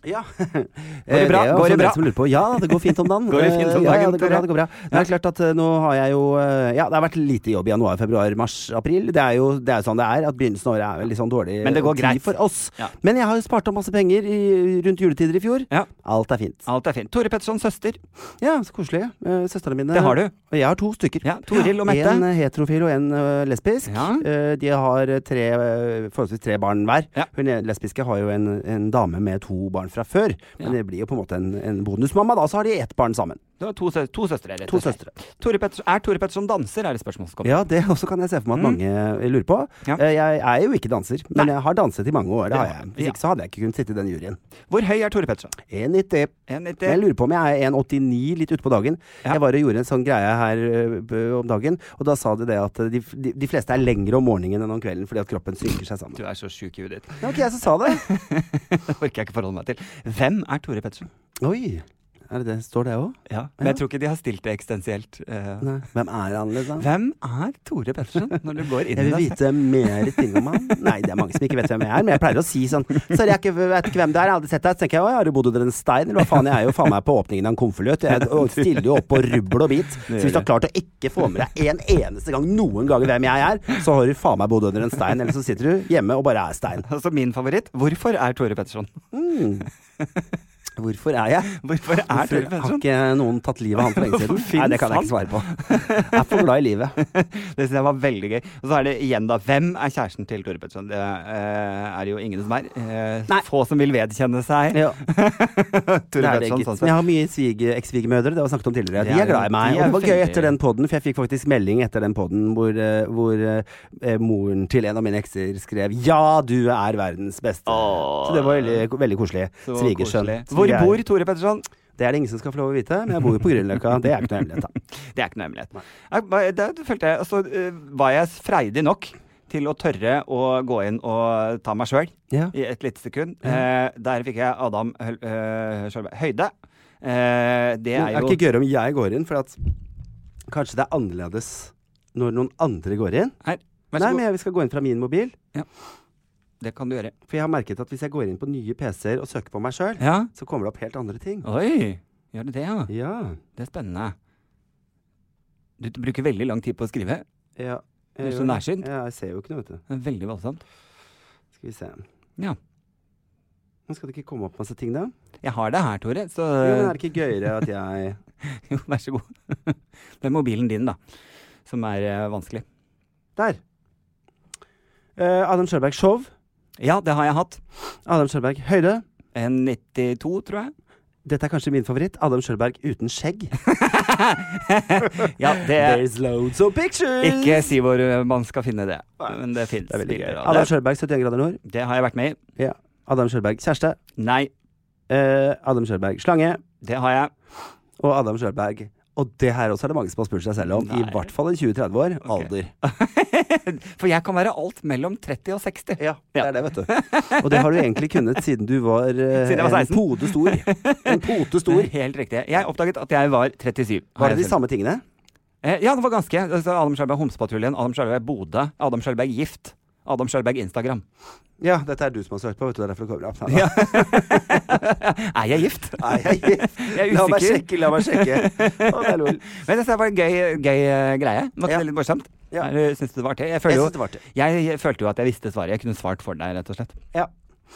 Ja.
Går det bra?
er jo
Går det bra?
som på. Ja, det går fint om dagen.
Går det fint om
Eh,
dagen,
ja, det går bra. Det går bra. Det er klart at eh, nå har jeg jo eh, Ja, det har vært lite jobb i januar, februar, mars, april. Det er jo det er sånn det er. At begynnelsen av året er litt sånn dårlig
Men det går greit.
for oss.
Ja.
Men jeg har jo spart opp masse penger i, rundt juletider i fjor.
Ja.
Alt er fint.
Alt er fint. Tore Petterson søster.
Ja, så koselig. Søstrene mine
Det har du.
Og jeg har to stykker.
Ja, Toril og Mette.
En eh, heterofil og en eh, lesbisk.
Ja.
Eh, de har eh, tre, eh, forholdsvis tre barn hver.
Ja.
Hun er- lesbiske har jo en, en dame med to barn fra før. Men det blir jo på en måte en, en bonusmamma, da. Så har de ett barn sammen.
Du har to, sø to søstre. rett
To
og slett.
søstre.
Tore er Tore Petterson danser, er det spørsmålet som kommer.
Ja, det også kan jeg se for meg at
Mm.
mange mm. lurer på.
Ja.
Eh, Jeg er jo ikke danser, men
Nei.
jeg har danset i mange år. Det har jeg. Hvis
Ja.
ikke så hadde jeg ikke kunnet sitte i den juryen.
Hvor høy er Tore Petterson?
1,90. Jeg lurer på om jeg er 1,89 litt ute på dagen.
Ja.
Jeg var og gjorde en sånn greie her ø, om dagen, og da sa de det at de, de, de fleste er lengre om morgenen enn om kvelden fordi at kroppen synker seg sammen.
Du er så sjuk i huet ditt.
Det var ikke jeg som sa det.
Det orker jeg ikke forholde meg til. Hvem er Tore Petterson?
Oi. Er det det? Står det òg?
Ja. Men jeg tror ikke de har stilt det eksistensielt. eh.
Hvem er han, liksom?
Hvem er Tore Pettersen, når du går inn
Jeg vil vite mer ting om han. Nei, det er mange som ikke vet hvem jeg er, men jeg pleier å si sånn Sorry, jeg ikke, vet ikke hvem du er, jeg har aldri sett deg. Så tenker jeg å, har du bodd under en stein, eller hva faen? Jeg er jo faen meg på åpningen av en konvolutt. Jeg stiller jo opp på rubbel og bit. Så hvis du har klart å ikke få med deg en eneste gang noen ganger hvem jeg er, så har du faen meg bodd under en stein, eller så sitter du hjemme og bare er stein.
Altså min favoritt. Hvorfor er Tore Petterson?
Mm. Hvorfor er jeg?
Hvorfor er
Hvorfor har ikke noen tatt livet av han for lenge siden? Nei, det kan jeg ikke svare på. Jeg er for glad i livet.
Det syns jeg var veldig gøy. Og så er det igjen, da. Hvem er kjæresten til Tore Petterson? Det eh, er jo ingen som er. Eh,
Nei.
få som vil vedkjenne seg
Ja,
Tore
er
Petterson. Sånn sett.
jeg har mye svige- eks-svigermødre, det har vi snakket om tidligere. De
er-
glad i meg.
de
Og det var gøy etter den podden, for jeg fikk faktisk melding etter den podden hvor, eh, hvor eh, moren til en av mine ekser skrev 'Ja, du er verdens beste'.
Åh.
Så det var veldig, veldig koselig. Svigersønn.
Hvor
jeg-
bor Tore Petterson?
Det er det ingen som skal få lov å vite, men jeg bor jo på Grünerløkka. Det er ikke noe hemmelighet, da.
Det er ikke noe hemmelighet. Da følte jeg, altså, eh, var jeg freidig nok til å tørre å gå inn og ta meg sjøl
Ja.
i et lite sekund. Eh, der fikk jeg Adam eh, Skjølberg. Høyde. Eh, det er
er
jo
ikke gøyere om jeg går inn, for at kanskje det er annerledes når noen andre går inn.
Her,
Nei, men jeg skal gå inn fra min mobil.
Det kan du gjøre.
For jeg har merket at hvis jeg går inn på nye PC-er og søker på meg sjøl,
Ja.
så kommer det opp helt andre ting.
Oi, gjør det det, ja?
Ja.
Det er spennende. Du bruker veldig lang tid på å skrive.
ja.
Du er så nærsynt.
Ja, jeg ser jo ikke noe, vet du.
Det er veldig voldsomt.
Skal vi se.
Ja.
Nå skal det ikke komme opp masse ting, da?
Jeg har det her, Tore, så
Jo, men er det ikke gøyere at jeg
Jo, vær så god. Det er mobilen din, da, som er uh, vanskelig.
Der. Uh, Adam Sjølberg show.
Ja, det har jeg hatt.
Adam Sjølberg høyde.
En 92, tror jeg.
Dette er kanskje min favoritt. Adam Sjølberg uten skjegg.
Ja, det
There's loads of pictures!
Ikke si hvor eh, man skal finne det, men det fins
er Adam. Sjølberg 71 grader nord.
Det har jeg vært med i.
Ja. Adam Sjølberg kjæreste.
Nei,
Eh, Adam Sjølberg slange.
det har jeg.
Og Adam Sjølberg Og det her også er det mange som har spurt seg selv om. I hvert fall en 20-30 år.
Okay.
Alder.
For jeg kan være alt mellom 30 og 60.
Ja, det er det, vet du. Og det har du egentlig kunnet siden du var, eh,
Siden var
en
16.
pode stor. En pote stor.
Helt riktig. Jeg oppdaget at jeg var 37.
Var det de
selv.
samme tingene?
Eh, Ja, det var ganske. Altså, Adam Skjølberg Homsepatruljen, Adam Skjølberg Bodø, Adam Skjølberg Gift, Adam Skjølberg Instagram.
Ja, dette er du som har søkt på, vet du. Det er derfor det kommer opp. Nei,
Ja. er jeg gift?
Nei, jeg,
Jeg er
la meg sjekke, la meg sjekke. Å, det er lol.
Men det var en gøy, gøy uh, greie. Var ikke
Ja.
det litt morsomt?
Ja.
Syns du det var artig? Jeg,
Jeg
føler jo,
artig.
jeg, følte jo at jeg visste svaret. Jeg kunne svart for deg, rett og slett.
Ja.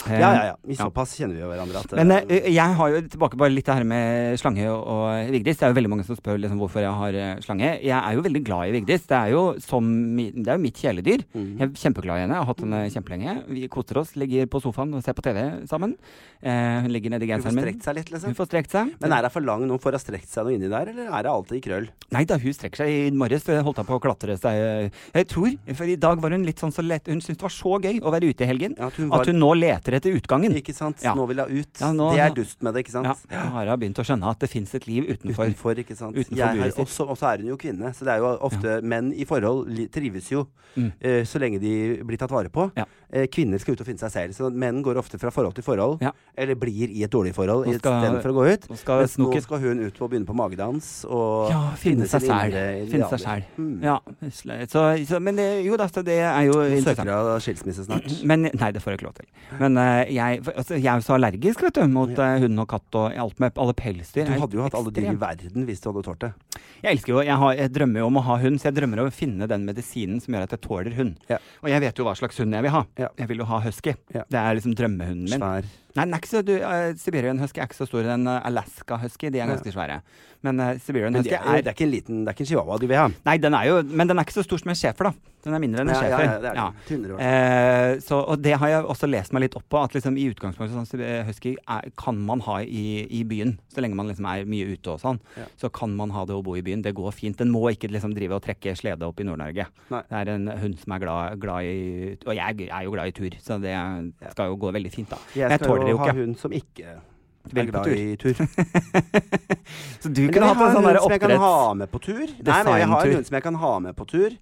Eh,
Ja, ja, ja. I
ja.
såpass kjenner vi jo hverandre at
Men
eh,
jeg har jo tilbake bare litt det her med slange og, og Vigdis. Det er jo veldig mange som spør liksom hvorfor jeg har slange. Jeg er jo veldig glad i Vigdis. Det er jo, som, det er jo mitt kjæledyr.
mm.
Jeg er kjempeglad i henne. Jeg har hatt henne kjempelenge. Vi koser oss, ligger på sofaen og ser på TV sammen. Uh, hun ligger nedi
Hun får strekt seg litt, liksom.
Hun får strekt seg.
Men er hun for lang nå å ha strekt seg noe inni der, eller er det alltid i krøll?
Nei da, hun strekker seg. I morges holdt hun på å klatre seg. Jeg tror, for i dag var hun litt sånn så lett Hun syntes det var så gøy å være ute i helgen
Ja, at hun var
at hun nå leter etter utgangen.
Ikke sant?
Ja.
Nå vil hun ut.
Ja, nå-
det er dust med det, ikke sant?
Ja, nå har hun begynt å skjønne at det fins et liv utenfor.
Utenfor, ikke sant.
utenfor
jeg har også, og så er hun jo kvinne, så det er jo ofte menn i forhold trives jo
Mm.
uh, så lenge de blir tatt vare på. Eh, kvinner skal ut og finne seg selv. Så menn går ofte fra forhold til forhold, eller blir i et dårlig forhold istedenfor å gå ut.
Nå skal
Mens nå skal hun ut og begynne på magedans og
Ja, finne seg selv. Finne seg selv.
Mm.
Ja, så, så, men det, jo da, det er jo
søker av skilsmisse snart.
Men, nei, det får jeg ikke lov til. Men eh, jeg, altså, jeg er jo så allergisk vet du, mot ja. hund og katt og alt med alle pelsdyr.
Du hadde jo hatt alle dyr i verden hvis du hadde tålt det.
Jeg elsker jo, jeg, har, jeg drømmer jo om å ha hund, så jeg drømmer om å finne den medisinen som gjør at jeg tåler hund.
Ja.
Og jeg vet jo hva slags hund jeg vil ha.
Ja.
Jeg vil jo ha husky. Det er liksom drømmehunden min.
Svær.
Nei, så, du, uh, Siberian husky er ikke så stor. En uh, Alaska husky, de er ganske svære. Men uh, Siberian
Men
husky
det er,
er
det er ikke en liten Det er ikke en chihuahua du vil ha.
Nei, den er jo Men den er ikke så stor som en schæfer, da. Den er mindre enn en
Ja, ja, ja, det er.
Ja.
Tynnere.
Eh, så, og det har jeg også lest meg litt opp på, at liksom i utgangspunktet sånn husky er, kan man ha i, i byen. Så lenge man liksom er mye ute og sånn,
Ja.
så kan man ha det å bo i byen. Det går fint. Den må ikke liksom drive og trekke slede opp i Nord-Norge. Det er en hund som er glad, glad i Og jeg er jo glad i tur, så det skal jo gå veldig fint, da.
Jeg
Jeg tåler
jo
Og
ha
ikke.
hund som ikke Er
på tur.
i tur.
Så du kunne hatt
ha
en sånn
oppdretts... jeg kan ha med på tur. Nei, nei, jeg har en hund som jeg kan ha med på tur,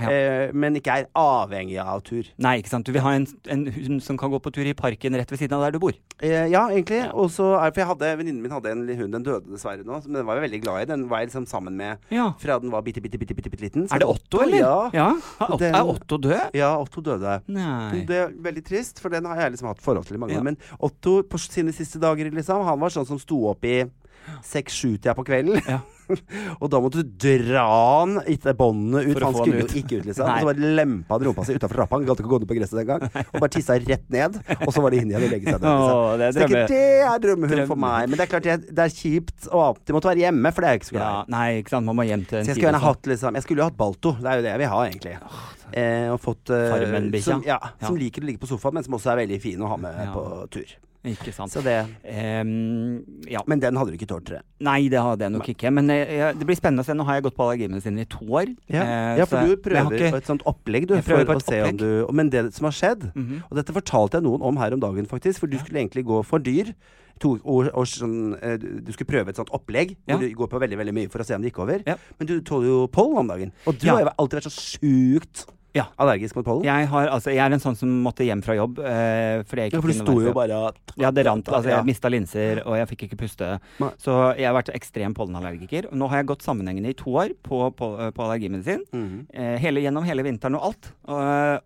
Ja.
eh, men ikke er avhengig av tur.
Nei, ikke sant. Du vil ha en, en hund som kan gå på tur i parken rett ved siden av der du bor.
Eh, ja, egentlig. Og så er For jeg hadde venninnen min hadde en hund, den døde dessverre nå, men den var jeg veldig glad i. Den var jeg liksom sammen med
Ja.
fra den var bitte, bitte, bitte, bitte, bitte liten. Så
Er det Otto, eller?
Ja.
ja. Er Otto- Er Otto død?
Ja, Otto døde.
Nei.
Det er veldig trist, for den har jeg liksom hatt forhold til i mange år. Men Otto på sine siste dager, liksom, han var sånn som sto opp i seks-sju-tida på kvelden.
Ja.
og da måtte du dra han etter båndene ut. Han skulle jo ikke ut, liksom.
Nei.
Og så bare lempa han rumpa si utafor trappa. Han gadd ikke å gå ned på gresset den gang. Og bare tissa rett ned. Og så var det inn igjen og legge seg ned. Liksom.
det er drømme-
det er drømmehund for meg. Men det er klart jeg, det er kjipt å alltid måtte være hjemme, for det er jeg ikke så glad i.
Ja, nei, ikke sant. Man må hjem til en
Så jeg skulle gjerne hatt liksom Jeg skulle jo hatt Balto. Det er jo det jeg vil ha, egentlig. Eh, og fått eh,
Farmen-bikkja.
som, ja,
Ja.
som liker å ligge på sofaen, men som også er veldig fin å ha med på tur.
Ikke sant.
Så det
um, ja.
Men den hadde du ikke tålt, tror jeg.
Nei, det hadde jeg nok ikke. Men eh, jeg- det blir spennende å se. Nå har jeg gått på allergimedisinen i to år.
Ja,
Eh,
ja
så
for du
jeg har
prøver
ikke-
på et sånt opplegg, du. For å se om du Men det som har skjedd,
Mhm.
og dette fortalte jeg noen om her om dagen, faktisk, for du skulle egentlig gå for dyr. To og, og sånn, eh, du du skulle prøve et sånt opplegg
Ja.
hvor du går på veldig veldig mye for å se om det gikk over.
Ja.
Men du tåler jo poll om dagen. Og du har jo alltid vært så sjukt
Ja.
allergisk mot pollen.
Jeg, har, altså, jeg er en sånn som måtte hjem fra jobb eh, fordi jeg ikke
Ja, for du sto jo bare
Ja, det rant. Altså,
Ja.
jeg mista linser, og jeg fikk ikke puste.
Nei.
Så jeg har vært ekstrem pollenallergiker. Nå har jeg gått sammenhengende i to år på, på, på allergimedisin.
Mhm.
Eh, hele, gjennom hele vinteren og alt. Og eh,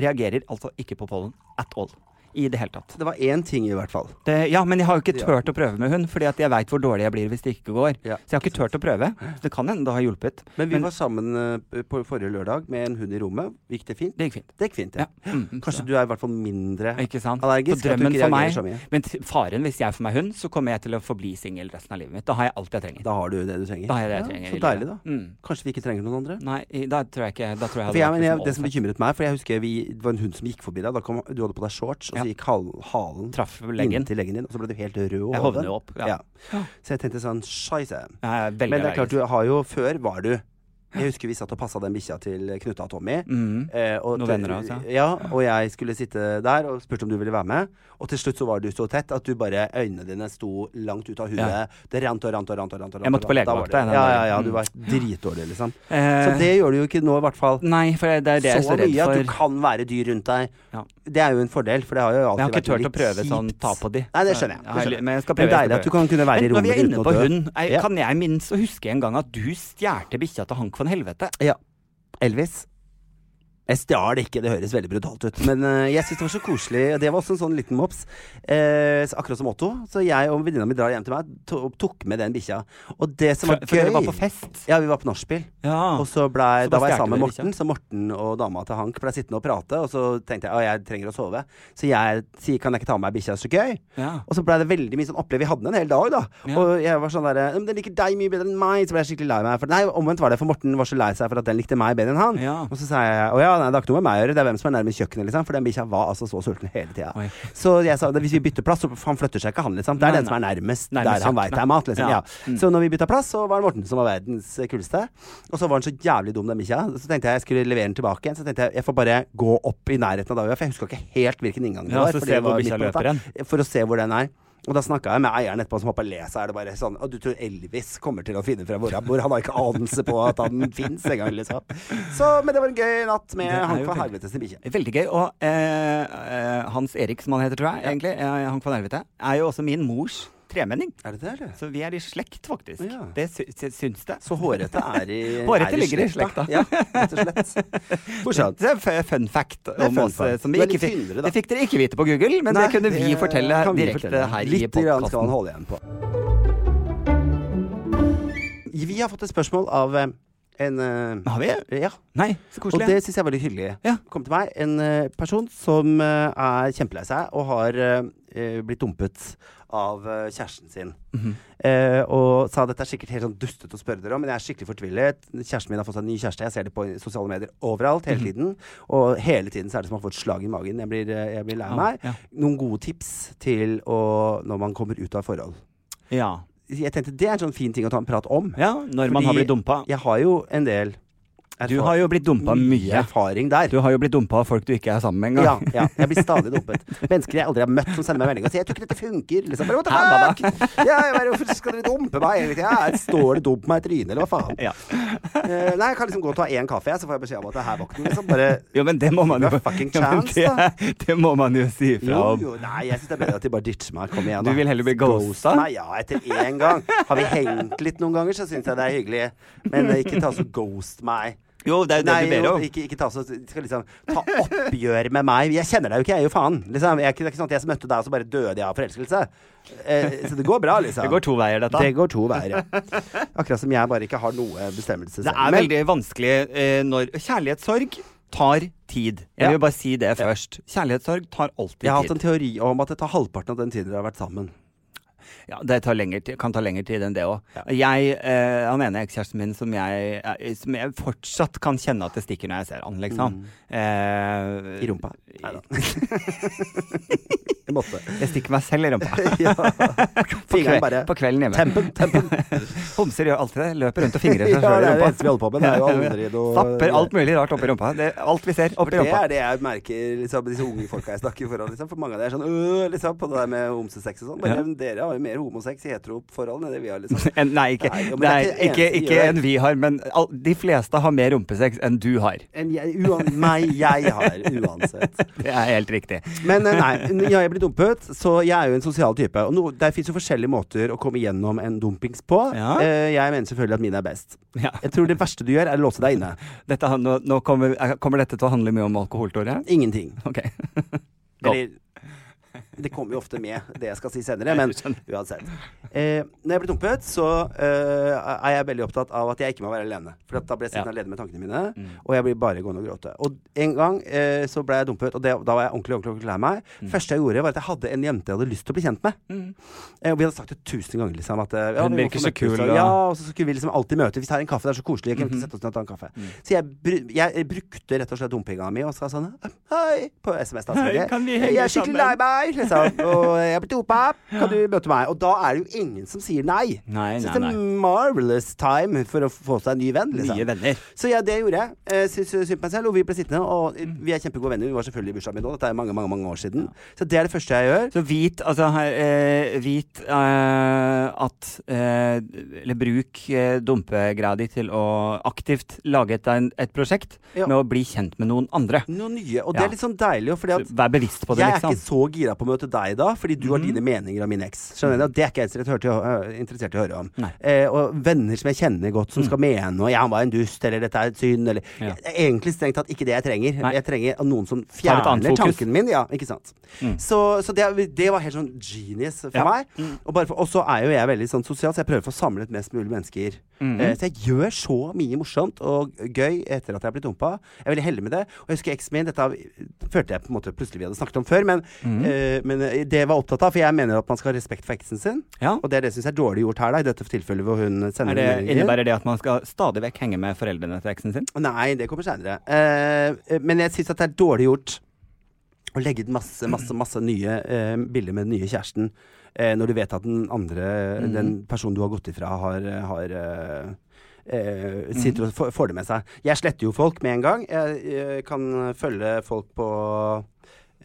reagerer altså ikke på pollen at all. I det hele tatt.
Det var én ting, i hvert fall.
Det, ja, men jeg har jo ikke
Ja.
å prøve med hund, fordi at jeg veit hvor dårlig jeg blir hvis det ikke går.
Ja.
Så jeg har ikke turt å prøve. Så det kan hende det har hjulpet.
Men vi
Men-
var sammen eh, på forrige lørdag med en hund i rommet. Gikk det fint?
Det gikk fint.
Det gikk fint, ja.
Ja. Mm,
Kanskje
så-
du er i hvert fall mindre
Ikke sant?
allergisk?
Så drømmen
ikke
for meg
så mye.
Men faren, hvis jeg får meg hund, så kommer jeg til å forbli singel resten av livet mitt. Da har jeg alt jeg trenger.
Da har du det du trenger.
Da har jeg det jeg trenger.
Så deilig, da.
Mm.
Kanskje vi ikke trenger noen andre?
Nei, da tror jeg ikke Da tror jeg
jeg, men jeg,
liksom
det som bekymret meg, for jeg husker vi, det var en hund som gikk forbi deg. Da kom, du hadde på deg shorts, og så gikk hal, halen
Traff leggen.
inntil leggen din, og så ble du helt rød
Jeg
over
hovnet
den.
jo opp. Ja.
Så jeg tenkte sånn Scheisse.
Jeg
Men det er klart, du har jo Før var du Jeg husker vi satt og passa den bikkja til Knutta og Tommy.
Mm.
Eh, og
Noen venner av oss, ja.
ja. Og jeg skulle sitte der og spurte om du ville være med. Og til slutt så var du så tett at du bare øynene dine sto langt ut av huet.
Ja.
Det rant og rant og rant. og rant, og rant
Jeg måtte på
og
legevakta,
Ja, ja, ja. Du
Mm.
var dritdårlig, liksom.
Eh,
Så det gjør du jo ikke nå, i hvert fall.
Nei, for det er det jeg er
så
så redd
mye at du kan være dyr rundt deg.
Ja.
Det er jo en fordel, for det har jo
Men
kjipt.
jeg har ikke
vært
turt å
litt
prøve sånn ta på de.
Nei, det skjønner jeg. Det skjønner jeg.
Men jeg skal
Men
prøve.
deilig at du kan kunne være i
Men når
rommet
vi er inne
uten å
på
dø.
hund, kan jeg minst å huske en gang at du stjerte bikkja til Hank von Helvete?
Ja. Elvis. Jeg stjal ikke, det høres veldig brutalt ut. Men eh, jeg syns det var så koselig. Det var også en sånn liten mops. Eh, akkurat som Otto. Så jeg og venninna mi drar hjem til meg, og tok med den bikkja. Og det som var
For, for
gøy
dere var på fest?
Ja, vi var på nachspiel.
Ja.
Og så ble,
Så
da var jeg sammen med Morten, så Morten og dama til Hank ble sittende og prate. Og så tenkte jeg at jeg trenger å sove. Så jeg sier kan jeg ikke ta med meg bikkja, så gøy.
ja.
Og så ble det veldig mye sånn opplev. Vi hadde den en hel dag, da.
Ja.
Og jeg var sånn derre Den liker deg mye bedre enn meg. Så ble jeg skikkelig lei meg. For, nei, omvendt var det, for Morten var så lei seg for at den likte meg bedre enn han.
Ja.
Og så sa jeg å ja, nei, det har ikke noe med meg å gjøre. Det er hvem som er nærmest kjøkkenet, liksom. For den bikkja var altså så sulten hele tida. Så jeg sa hvis vi bytter plass, så han flytter seg ikke, han, liksom. Det er
Nei,
den som er nærmest,
Nærmest
der han veit det er mat, liksom.
Ja. Mm.
Så når vi bytta plass, så var det Morten som var verdens kuleste. Og så var han så jævlig dum, den bikkja. Så tenkte jeg jeg skulle levere den tilbake igjen. Så tenkte jeg jeg får bare gå opp i nærheten av Davia, for jeg huska ikke helt hvilken inngang det var.
Ja,
for. For å se hvor den er. Og da snakka jeg med eieren etterpå, som hoppa å le, er det bare sånn Og du tror Elvis kommer til å finne frem hvor han bor? Han har ikke anelse på at han fins engang, liksom. Så, men det var en gøy natt med Hank
van
helvetes bikkje.
Veldig gøy. Og eh, eh, Hans Erik, som han heter, tror jeg, egentlig, eh, Hank van Helvete, er jo også min mors tremenning.
Er det det, eller?
Så vi er i slekt, faktisk.
Ja.
Det sy sy syns det.
Så hårete er i
Hårete
er
ligger i slekta.
Ja, rett og slett. Fortsatt.
Det er fun fact om
fun
oss.
fact.
eh, Som vi ikke fikk,
tynnere,
det fikk dere ikke vite på Google, men
Nei,
det kunne vi
det
fortelle direkte
fortelle.
her i
Litt grann skal han
podkasten.
holde igjen på. Vi har fått et spørsmål av eh, en eh,
Har vi?
Ja,
Nei, så
og det syns jeg er veldig hyggelig.
Ja.
Kom til meg en eh, person som eh, er kjempelei seg og har eh, eh, blitt dumpet av eh, kjæresten sin.
Mhm.
Eh, og sa dette er sikkert helt sånn dustete å spørre dere om, men jeg er skikkelig fortvilet. Kjæresten min har fått seg en ny kjæreste. Jeg ser det på sosiale medier overalt hele
Mhm.
tiden. Og hele tiden så er det som å få et slag i magen. Jeg blir, eh, jeg blir lei meg.
Ja.
Noen gode tips til å, når man kommer ut av forhold.
Ja.
Jeg tenkte Det er en sånn fin ting å ta en prat om.
ja, når man har blitt dumpa.
Jeg har jo en del
Du har jo blitt dumpa mye.
erfaring der.
Du har jo blitt dumpa av folk du ikke er sammen med
Ja,
engang.
ja, jeg blir stadig dumpet. Mennesker jeg aldri har møtt som sender meg melding og sier 'jeg tror ikke dette funker'. Liksom. Bare, What the
Hæ,
fuck? Ja, jeg bare, Hvorfor skal dere dumpe meg? Ja, står det 'dump meg i trynet', eller hva faen?
Ja.
Uh, nei, jeg kan liksom gå og ta én kaffe, så får jeg beskjed om at det er her vakten. Liksom. Bare
Jo, men det må man jo
fucking chance,
Ja, det,
da.
det, må man jo si
ifra
om.
jo, nei, jeg syns det er bedre at de bare ditcher meg. Kom igjen, da.
Du vil heller bli ghosta?
Nei, ja, etter én gang. Har vi hengt litt noen ganger, så syns jeg det er hyggelig. Men ikke ta så ghost meg
Jo, det er jo det
Nei,
du ber om.
ikke, ikke ta, så, skal liksom, ta oppgjør med meg. Jeg kjenner deg jo ikke, jeg er jo faen. Liksom. Jeg, det er ikke sånn at jeg møtte deg, og så bare døde jeg av forelskelse. Eh, så det går bra, liksom.
Det går to veier, dette.
Det går to veier, ja. Akkurat som jeg bare ikke har noe bestemmelse
Det er veldig vanskelig eh, når Kjærlighetssorg tar tid. Jeg vil bare si det først. Kjærlighetssorg tar alltid tid.
Jeg har hatt en teori om at det tar halvparten av den tiden dere har vært sammen.
Ja, det tid, kan ta lengre tid enn det òg. Jeg, eh, han ene ekskjæresten min som jeg, eh, som jeg fortsatt kan kjenne at det stikker når jeg ser han, liksom. Eh,
I rumpa. Jeg måtte.
Jeg stikker meg selv i rumpa.
ja.
På,
bare
på kvelden hjemme.
Tempen, tempen.
Homser gjør alltid det. Løper rundt og fingrer
Ja,
seg sjøl i rumpa.
Det vi holder på med. Det er jo aldri noe
Stapper alt mulig rart oppi rumpa. Det, alt vi ser, oppi rumpa.
det er det jeg merker liksom, disse unge folka jeg snakker foran. Liksom. For mange av dem er sånn øh, liksom, på det der med homsesex og sånn. Men
Ja.
dere har jo mer homosex i heteroforhold enn det vi har, liksom.
En, nei, ikke,
Nei, jo,
nei,
ikke
ikke, enn vi har, men all, de fleste har mer rumpesex enn du har.
En jeg, uan, meg, jeg har, uansett.
Det er helt riktig.
Men eh, nei, jeg er blitt dumpet, så jeg er jo en sosial type. Og no, der fins jo forskjellige måter å komme gjennom en dumpings på.
Ja.
Eh, jeg mener selvfølgelig at mine er best.
Ja.
Jeg tror det verste du gjør, er å låse deg inne.
Dette, nå, nå kommer, er- kommer dette til å handle mye om alkohol, Tore?
Ingenting.
Ok. Gå.
Eller Det kommer jo ofte med det jeg skal si senere, men uansett. Eh, når jeg blir dumpet, så eh, er jeg veldig opptatt av at jeg ikke må være alene. For at da blir jeg sittende
Ja.
alene med tankene mine,
Mm.
og jeg blir bare gående og gråte. Og en gang eh, så ble jeg dumpet, og det, da var jeg ordentlig ordentlig, ordentlig lei meg.
Mm.
første jeg gjorde, var at jeg hadde en jente jeg hadde lyst til å bli kjent med. Eh, og vi hadde sagt det tusen ganger, liksom. At, eh, ja,
Hun virker så kul,
og- Ja, og så skulle vi liksom alltid møte. Hvis det er en kaffe, det er så koselig. Jeg kan
Mhm.
ikke sette oss ned og ta en kaffe.
Mm.
Så jeg, jeg brukte rett og slett dumpinga mi og sa sånn Hei! På SMS, da.
Hei, kan vi henge
jeg er skikkelig lei
sammen?»
meg, liksom. Og jeg er blitt dopa. Kan du møte meg? Og da er det jo ingen som sier nei.
Nei,
Så
nei,
det er marvelous time for å få seg en ny venn. Liksom.
Nye venner.
Så ja, det gjorde jeg. Eh, Syntes synd på meg selv, og vi ble sittende. Og vi er kjempegode venner. Vi var selvfølgelig i bursdagen min nå. Dette er mange, mange mange år siden. Så det er det første jeg gjør.
Så vit, altså her, eh, vit eh, at eh, Eller bruk eh, dumpegreia di til å aktivt lage et, et prosjekt
Ja.
med å bli kjent med noen andre.
Noen nye. Og det er litt sånn deilig, for
Så Vær bevisst på det,
jeg er
liksom.
ikke så gira på å møte deg da, fordi du har dine meninger om min eks. Skjønner du? Det er ikke jeg interessert, i å- høre om. Eh, og venner som jeg kjenner godt, som skal mene og 'ja, han var en dust', eller 'dette er et synd', eller
Ja.
Egentlig strengt tatt ikke det jeg trenger.
Nei.
Jeg trenger noen som fjerner tanken min. Ja, ikke sant.
Mm.
Så, så det, det var helt sånn genius for
Ja.
meg.
Mm.
Og, så er jo jeg veldig sånn sosial, så jeg prøver å få samlet mest mulig mennesker.
Mhm.
Eh, så jeg gjør så mye morsomt og gøy etter at jeg har blitt dumpa. Jeg er veldig heldig med det. Og jeg husker eksen min, dette førte jeg på en måte plutselig vi hadde snakket om før, men,
mm.
eh, men eh, det jeg var opptatt av, for jeg mener at man skal ha respekt for eksen sin.
Ja.
Og det er det syns jeg er dårlig gjort her, da, i dette tilfellet hvor hun sender
Er det,
meldinger.
innebærer det at man skal stadig vekk henge med foreldrene til eksen sin?
Nei, det kommer seinere. Uh, men jeg syns at det er dårlig gjort å legge ut masse, masse, masse nye uh, bilder med den nye kjæresten eh, når du vet at den andre,
mm.
den personen du har gått ifra, har, har eh, eh,
Mhm.
sitter og får det med seg. Jeg sletter jo folk med en gang. Jeg, jeg kan følge folk på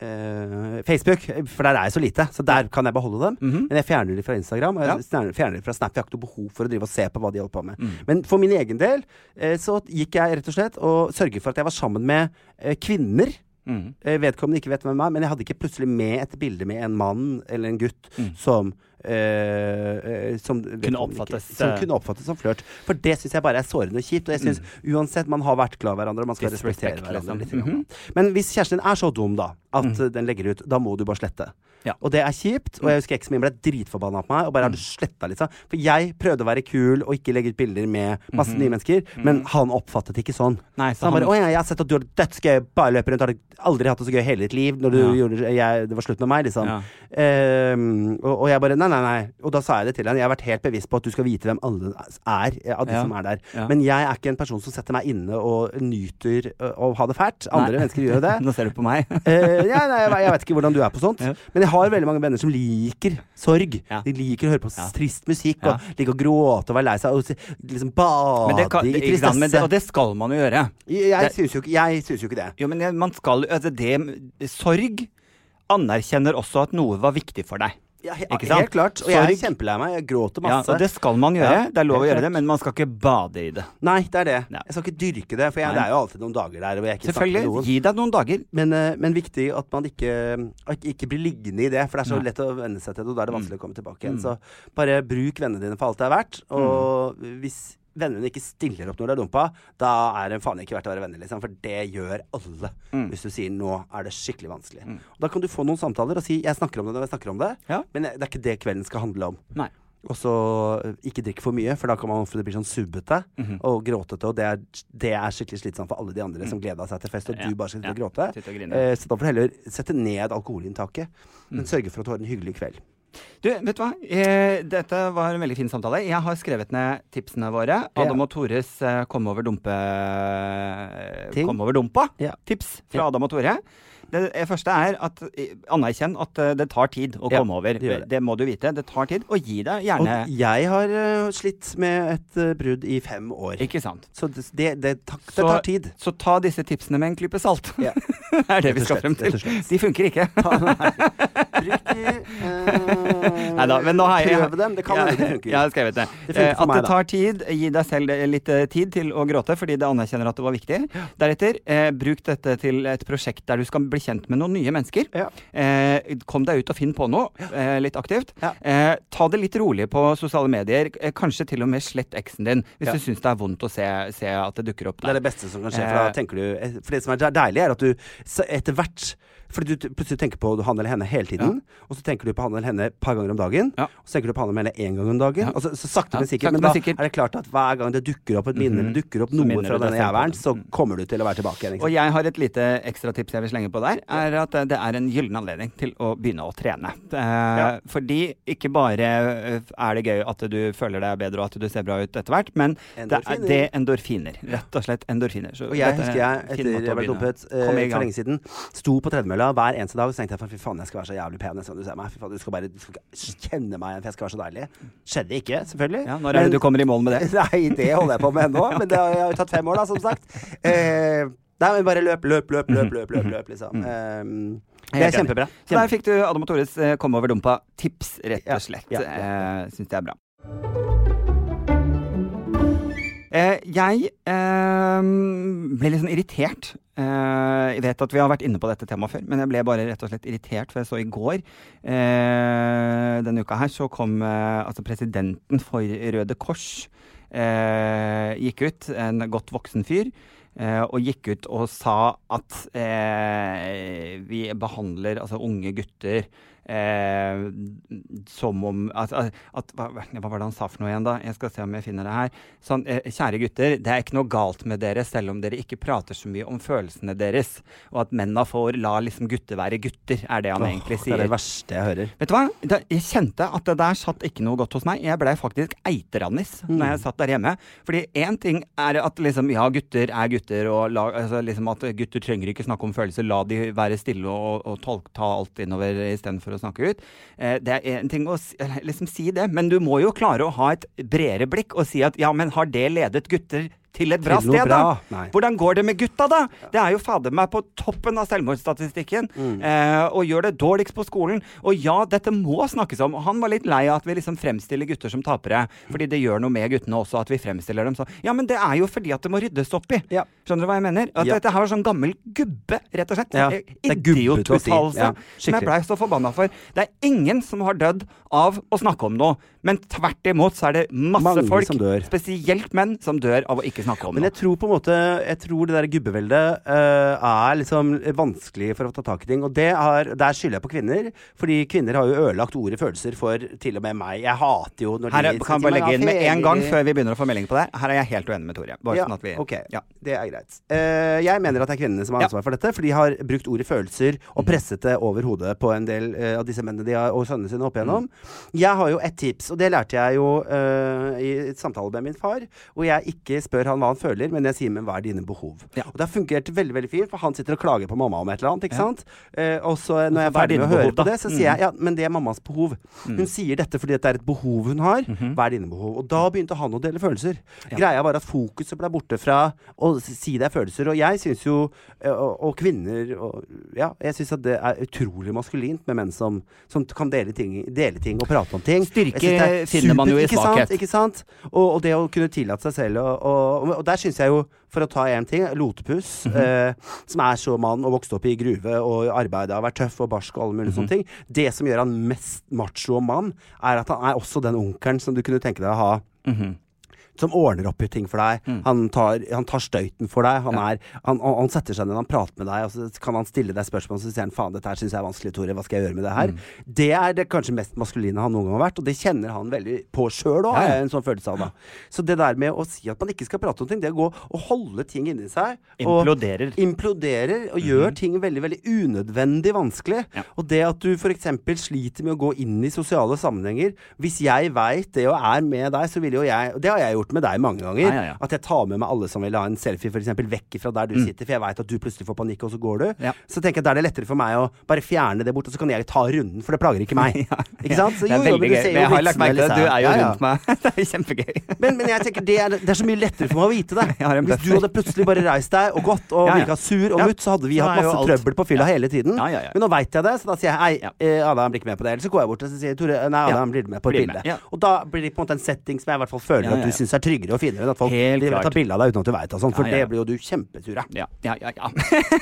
eh, Facebook, for der er jeg så lite. Så der kan jeg beholde dem.
Mhm.
Men jeg fjerner de fra Instagram, og jeg
Ja.
fjerner- de fra Snap. Jeg har ikke noe behov for å drive og se på hva de holder på med.
Mm.
Men for min egen del eh, så gikk jeg rett og slett og sørget for at jeg var sammen med eh, kvinner.
Mhm.
Eh, vedkommende ikke vet hvem er, men jeg hadde ikke plutselig med et bilde med en mann eller en gutt
Mm.
som eh, som kunne
oppfattes,
ikke, Som kunne oppfattes som flørt. For det syns jeg bare er sårende og kjipt. Og jeg syns uansett man har vært glad i hverandre, og man skal respektere hverandre grann.
Mhm.
Men hvis kjæresten din er så dum, da, at eh, den legger ut, da må du bare slette.
Ja.
Og det er kjipt. Og jeg husker eksen min ble dritforbanna på meg og bare hadde sletta sånn. For jeg prøvde å være kul og ikke legge ut bilder med masse nye mennesker, men han oppfattet ikke sånn.
Nei,
Så han bare 'Å ja, jeg har sett at du har dødsgøy, bare løper rundt, har aldri hatt det så gøy hele ditt liv når du
Ja.
gjorde jeg, Det var slutt med meg', liksom.
Ja.
Um, og, og jeg bare nei, nei, nei. Og da sa jeg det til henne. Jeg har vært helt bevisst på at du skal vite hvem alle er eh, av de som er der.
Ja.
Men jeg er ikke en person som setter meg inne og nyter å ha det fælt. Andre
Nei.
mennesker gjør jo det.
Nå ser du på meg.
Eh, ja, nei, jeg, jeg vet ikke hvordan du er på sånt. Men jeg har veldig mange venner som liker sorg. De liker å høre på trist musikk og liker å gråte og være lei seg og liksom bade
Men det kan,
i
tristesse. det, og det skal man jo gjøre.
Jeg, jeg syns jo, ikke- jo ikke det.
Jo, men jeg- man skal altså det, Sorg anerkjenner også at noe var viktig for deg.
Ja, he,
Ikke sant?
Helt klart. Og jeg er kjempelei meg. Jeg gråter masse.
Ja, og det skal man gjøre.
Ja,
det er lov å
gjøre
gjøre det, men man skal ikke bade i det.
Nei, det er det.
Ja.
Jeg skal ikke dyrke det, for jeg, det er jo alltid noen dager der hvor jeg ikke snakker med
Selvfølgelig.
noen.
Gi deg noen dager.
Men, eh, men viktig at man ikke, at ikke blir liggende i det, for det er så lett å venne seg til det, og da er det vanskelig å komme tilbake igjen.
Mm.
Så bare bruk vennene dine for alt det er verdt. Og hvis vennene ikke stiller opp når du er dumpa, da er det faen ikke verdt å være venner, liksom. For det gjør alle.
Mm.
Hvis du sier 'nå er det skikkelig vanskelig'. Da kan du få noen samtaler og si 'jeg snakker om det når jeg snakker om det',
Ja.
men det er ikke det kvelden skal handle om.
Nei.
Og så eh, ikke drikke for mye, for da kan man ofte bli sånn subbete
Mhm.
og gråtete. Og det er, det er skikkelig slitsomt for alle de andre som gleda seg til fest, og
Mm. Ja,
du bare skal sitte og gråte.
Og.
Eh, så da får du heller sette ned alkoholinntaket,
Mm.
men sørge for at du har en hyggelig kveld.
Du, vet du hva? Eh, dette var en veldig fin samtale. Jeg har skrevet ned tipsene våre. Adam og Tores eh, Kom over dumpe...
Ting.
Kom over dumpa. Tips fra. Adam og Tore. Det første er at anerkjenn at eh, det tar tid å
Ja,
komme over.
det det.
Det må du vite. Det tar tid. Og gi deg gjerne
Og jeg har eh, slitt med et eh, brudd i fem år.
Ikke sant?
Så det, det, tar,
Så-
tar tid.
Så ta disse tipsene med en klype salt.
Ja.
det er det vi skal frem til. De funker ikke.
Bruk de eh,
Neida, men nå har jeg-
prøve dem. Det kan hende det funker.
Jeg har skrevet det.
Det
Eh, at
meg,
det tar tid. Gi deg selv litt tid til å gråte, fordi det anerkjenner at det var viktig. Deretter, eh, bruk dette til et prosjekt der du skal bli kjent med noen nye mennesker.
Ja.
Eh, kom deg ut og finn på noe, eh, litt aktivt.
Ja.
Eh, ta det litt rolig på sosiale medier. Eh, kanskje til og med slett eksen din, hvis
Ja.
du syns det er vondt å se, se at det dukker opp
Det er det beste som kan skje. For, da
Eh.
tenker du, for det som er deilig, er at du etter hvert Fordi du plutselig tenker på han eller henne hele tiden, og så tenker du på han eller henne et par ganger om dagen.
Ja.
Og så tenker du på han eller henne én gang om dagen.
Ja.
Og så, så sakte,
Ja,
men sikkert. Men da
sikkert.
er det klart at hver gang det dukker opp et minne,
mm
-hmm. dukker opp noe fra denne jævelen, så
Mm.
kommer du til å være tilbake igjen.
Og jeg har et lite ekstratips jeg vil slenge på der. Er at det er en gyllen anledning til å begynne å trene. Eh, Fordi ikke bare eh, er det gøy at du føler deg bedre og at du ser bra ut etter hvert, men det er det endorfiner. Rett og slett endorfiner. Så
Og jeg husker jeg,
er
etter jeg ble dumpet eh, for lenge siden, sto på tredemølla hver eneste dag så tenkte jeg fy faen, jeg skal være så jævlig pen du ser meg. Fy faen, du skal bare du skal ikke kjenne meg igjen, for jeg skal være så deilig. Skjedde ikke, selvfølgelig.
Ja, når er det du kommer i mål med det?
Nei, det holder jeg på med ennå, men det har, jo tatt fem år, da, som sagt. Eh, nei, men bare løp, løp, løp, løp, løp, løp, løp liksom. Eh, det er
Mhm.
Kjempebra.
Så der fikk du Adam og Tores eh, Kom over dumpa-tips, rett og slett.
ja, ja,
Eh, Syns det er bra. Eh, jeg eh, ble litt sånn irritert. Eh, jeg vet at vi har vært inne på dette temaet før, men jeg ble bare rett og slett irritert, for jeg så i går eh, denne uka her, så kom eh, altså presidenten for Røde Kors gikk ut, en godt voksen fyr, og gikk ut og sa at vi behandler altså unge gutter eh, som om at, at, hva, hva var det han sa for noe igjen, da? Jeg skal se om jeg finner det her. Sånn, eh, kjære gutter, det er ikke noe galt med dere selv om dere ikke prater så mye om følelsene deres. Og at menna får la liksom gutter være gutter, er det han
Åh,
egentlig
det er det verste jeg hører.
Vet du hva? Da, jeg kjente at det der satt ikke noe godt hos meg. Jeg blei faktisk eiterannis
Mm.
når jeg satt der hjemme. Fordi én ting er at liksom, ja, gutter er gutter, og la, altså, liksom at gutter trenger ikke snakke om følelser. La de være stille og, og tolk, ta alt innover istedenfor å snakke ut. Eh, det er en ting å liksom si det, men du må jo klare å ha et bredere blikk og si at ja, men har det ledet gutter til et bra
Til
sted,
bra?
da?
Nei.
Hvordan går det med gutta, da? Det er jo fader meg på toppen av selvmordsstatistikken.
Mm.
Eh, og gjør det dårligst på skolen. Og ja, dette må snakkes om. Og han var litt lei av at vi liksom fremstiller gutter som tapere. Fordi det gjør noe med guttene også, at vi fremstiller dem sånn. Ja, men det er jo fordi at det må ryddes opp i.
Ja.
Skjønner du hva jeg mener? At
Ja.
dette her var sånn gammel gubbe, rett og slett.
Ja, det gubbete å si.
Idiotuttalelse. Som jeg blei så forbanna for. Det er ingen som har dødd av å snakke om noe. Men tvert imot så er det masse
Mange
folk, spesielt menn, som dør av å ikke snakke om
Men jeg tror på en måte Jeg tror det der gubbeveldet uh, er liksom vanskelig for å ta tak i ting. Og det har, der skylder jeg på kvinner. Fordi kvinner har jo ødelagt ordet følelser for til og med meg. Jeg hater jo når
Her
de
kan jeg bare legge inn med en gang før vi begynner å få melding på det. Her er jeg helt uenig med Tore. Bare
ja,
sånn at vi
ok,
ja.
det er greit. Uh, jeg mener at det er kvinnene som har ansvar for dette, for de har brukt ordet følelser
Mm.
og presset det over hodet på en del uh, av disse mennene de har, og sønnene sine opp igjennom.
Mm.
Jeg har jo et tips, og det lærte jeg jo i et samtale med min far, hvor jeg ikke spør han hva han føler, men jeg sier men hva er dine behov?
Ja.
Og det har fungert veldig veldig fint, for han sitter og klager på mamma om et eller annet, ikke
Ja.
sant? Eh, og så når jeg er
er
ferdig med å høre
på da?
det, så sier jeg ja, men det er mammas behov. Hun sier dette fordi det er et behov hun har. Hva er dine behov? Og da begynte han å dele følelser.
Ja.
Greia var at fokuset ble borte fra å si det er følelser. Og jeg syns jo, og, og kvinner og, Ja, jeg syns at det er utrolig maskulint med menn som, som kan dele ting, dele ting og prate om ting.
Styrke
er
finner man jo i
ikke sant. Ikke sant? Og, og det å kunne tillate seg selv og, og, og der syns jeg jo, for å ta én ting, Lotepus,
Mhm.
eh, som er så mann og vokste opp i gruve og arbeidet har vært tøff og barsk og alle mulige
Mhm.
sånne ting. Det som gjør han mest macho og mann, er at han er også den onkelen som du kunne tenke deg å ha
Mhm.
Som ordner opp i ting for deg. Han, tar, han tar støyten for deg. Han, er, han, han setter seg ned, han prater med deg, og så kan han stille deg spørsmål, så sier han faen, dette her syns jeg er vanskelig, Tore, hva skal jeg gjøre med det her? Det er det kanskje mest maskuline han noen gang har vært, og det kjenner han veldig på sjøl òg, en sånn følelse av da. Så det der med å si at man ikke skal prate om ting, det å gå og holde ting inni seg og
Imploderer.
imploderer og gjør ting veldig veldig unødvendig vanskelig.
Ja.
Og det at du f.eks. sliter med å gå inn i sosiale sammenhenger Hvis jeg veit det og er med deg, så vil jo jeg Og det har jeg gjort med deg mange ganger.
Ja, ja.
At jeg tar med meg alle som vil ha en selfie f.eks. vekk fra der du sitter, for jeg veit at du plutselig får panikk, og så går du.
Mm.
Så tenker jeg da er det lettere for meg å bare fjerne det bort, og så kan jeg ta runden, for det plager ikke meg. Ikke sant? Så
det er
jo, jo,
veldig gøy.
jo
Men jeg har lagt merke til at du er jo rundt meg. Det er kjempegøy.
Men, men jeg tenker det er, det er så mye lettere for meg å vite det. Hvis du hadde plutselig bare reist deg og gått og virka sur og mutt, så hadde vi hatt masse trøbbel på fylla hele tiden. Men nå veit jeg det, så da sier jeg hei, eh, Adam blir ikke med på det. Eller så går jeg bort og sier Tore nei, Adam blir med på et bilde. Og da blir det på en måte en setting som jeg i hvert fall føler at du
ja.
Syns er tryggere og finere enn at folk
Helt
og tar bilde av deg uten at du veit og sånn, for det blir jo du kjempesur av.
Ja, ja, ja. ja.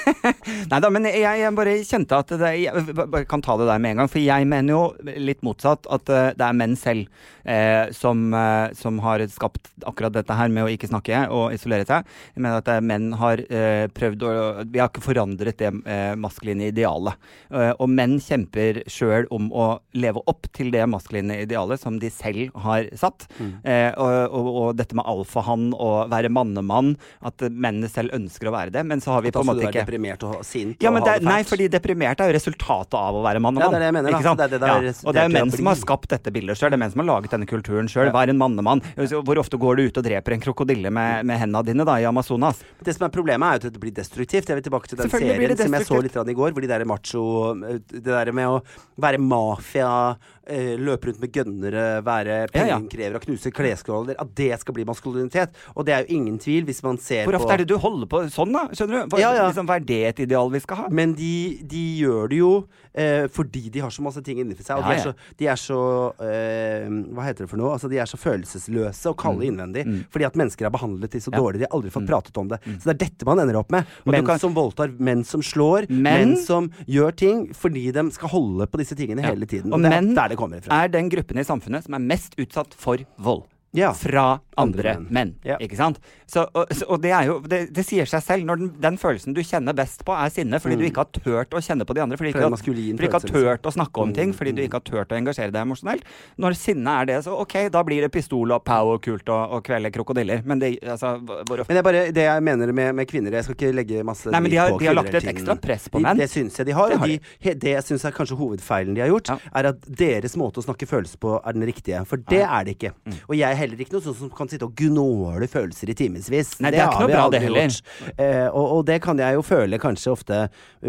Nei da, men jeg, jeg bare kjente at det, jeg kan ta det der med en gang. For jeg mener jo litt motsatt. At eh, det er menn selv eh, som, eh, som har skapt akkurat dette her med å ikke snakke og isolere seg. Jeg mener at eh, menn har eh, prøvd å Vi har ikke forandret det eh, maskuline idealet. Og menn kjemper sjøl om å leve opp til det maskuline idealet som de selv har satt. Eh, og, og, og dette med alfahann og være mannemann, at eh, mennene selv ønsker å være det. Men så har vi
Da
på en
skal du
måte
være
er
deprimert og sint
ja,
og
men
ha
det,
det
er- nei, fordi deprimert er jo resultatet av å være mann og
Ja, det er det jeg mener.
Ikke sant?
Det er det det er
ja. Og det er menn som har skapt dette bildet sjøl. Det er menn som har laget denne kulturen sjøl. Vær en mannemann. Hvor ofte går du ut og dreper en krokodille med, med hendene dine da, i Amazonas?
Det som er Problemet er jo at det blir destruktivt. Jeg vil tilbake til den serien som jeg så litt i går, hvor de der macho Det der med å være mafia, eh, løpe rundt med gønnere, være
ja.
og knuse klesskåler, at det skal bli maskulinitet. Og det er jo ingen tvil hvis man ser på
Hvor
på
ofte er det du holder på sånn, da? Skjønner du? Hva,
Ja, ja.
Liksom, hva er det et ideal vi skal ha?
Men de, de gjør det jo eh, fordi de har så masse ting inni seg. Og
Ja,
de er så, de er så eh, Hva heter det for noe? Altså, de er så følelsesløse og kalde innvendig. Fordi at mennesker er behandlet de så
Mm. Mm.
dårlig. De har aldri fått pratet om det. Så det er dette man ender opp med. Menn
kan-
som voldtar, menn som slår,
Men-
menn som gjør ting fordi de skal holde på disse tingene hele tiden.
Og
det er
menn
der det kommer fra.
er den gruppen i samfunnet som er mest utsatt for vold.
Ja.
Fra andre
Andre menn.
menn.
Ja.
Ikke sant? Så, og, og det er jo Det, det sier seg selv. Når den, den følelsen du kjenner best på, er sinne, fordi du ikke har turt å kjenne på de andre. Fordi
For
fordi du ikke har turt å snakke om ting. Fordi du ikke har turt å engasjere deg emosjonelt. Når sinne er det, så ok, da blir det pistol og pow og kult og, og kvele krokodiller. Men det altså bare...
Men det er bare det jeg mener med, med kvinner Jeg skal ikke legge masse
Nei, men de har-
på
de har lagt et ekstra press på
de. Det syns jeg de har.
Det har
de, De, det jeg syns er kanskje hovedfeilen de har gjort,
Ja.
er at deres måte å snakke følelser på er den riktige. For det er det ikke.
Mm.
Og jeg heller ikke noe sånn som kan sitte og gnåle følelser i timevis.
Nei, det er ikke noe bra, det heller.
Eh, og, og det kan jeg jo føle kanskje ofte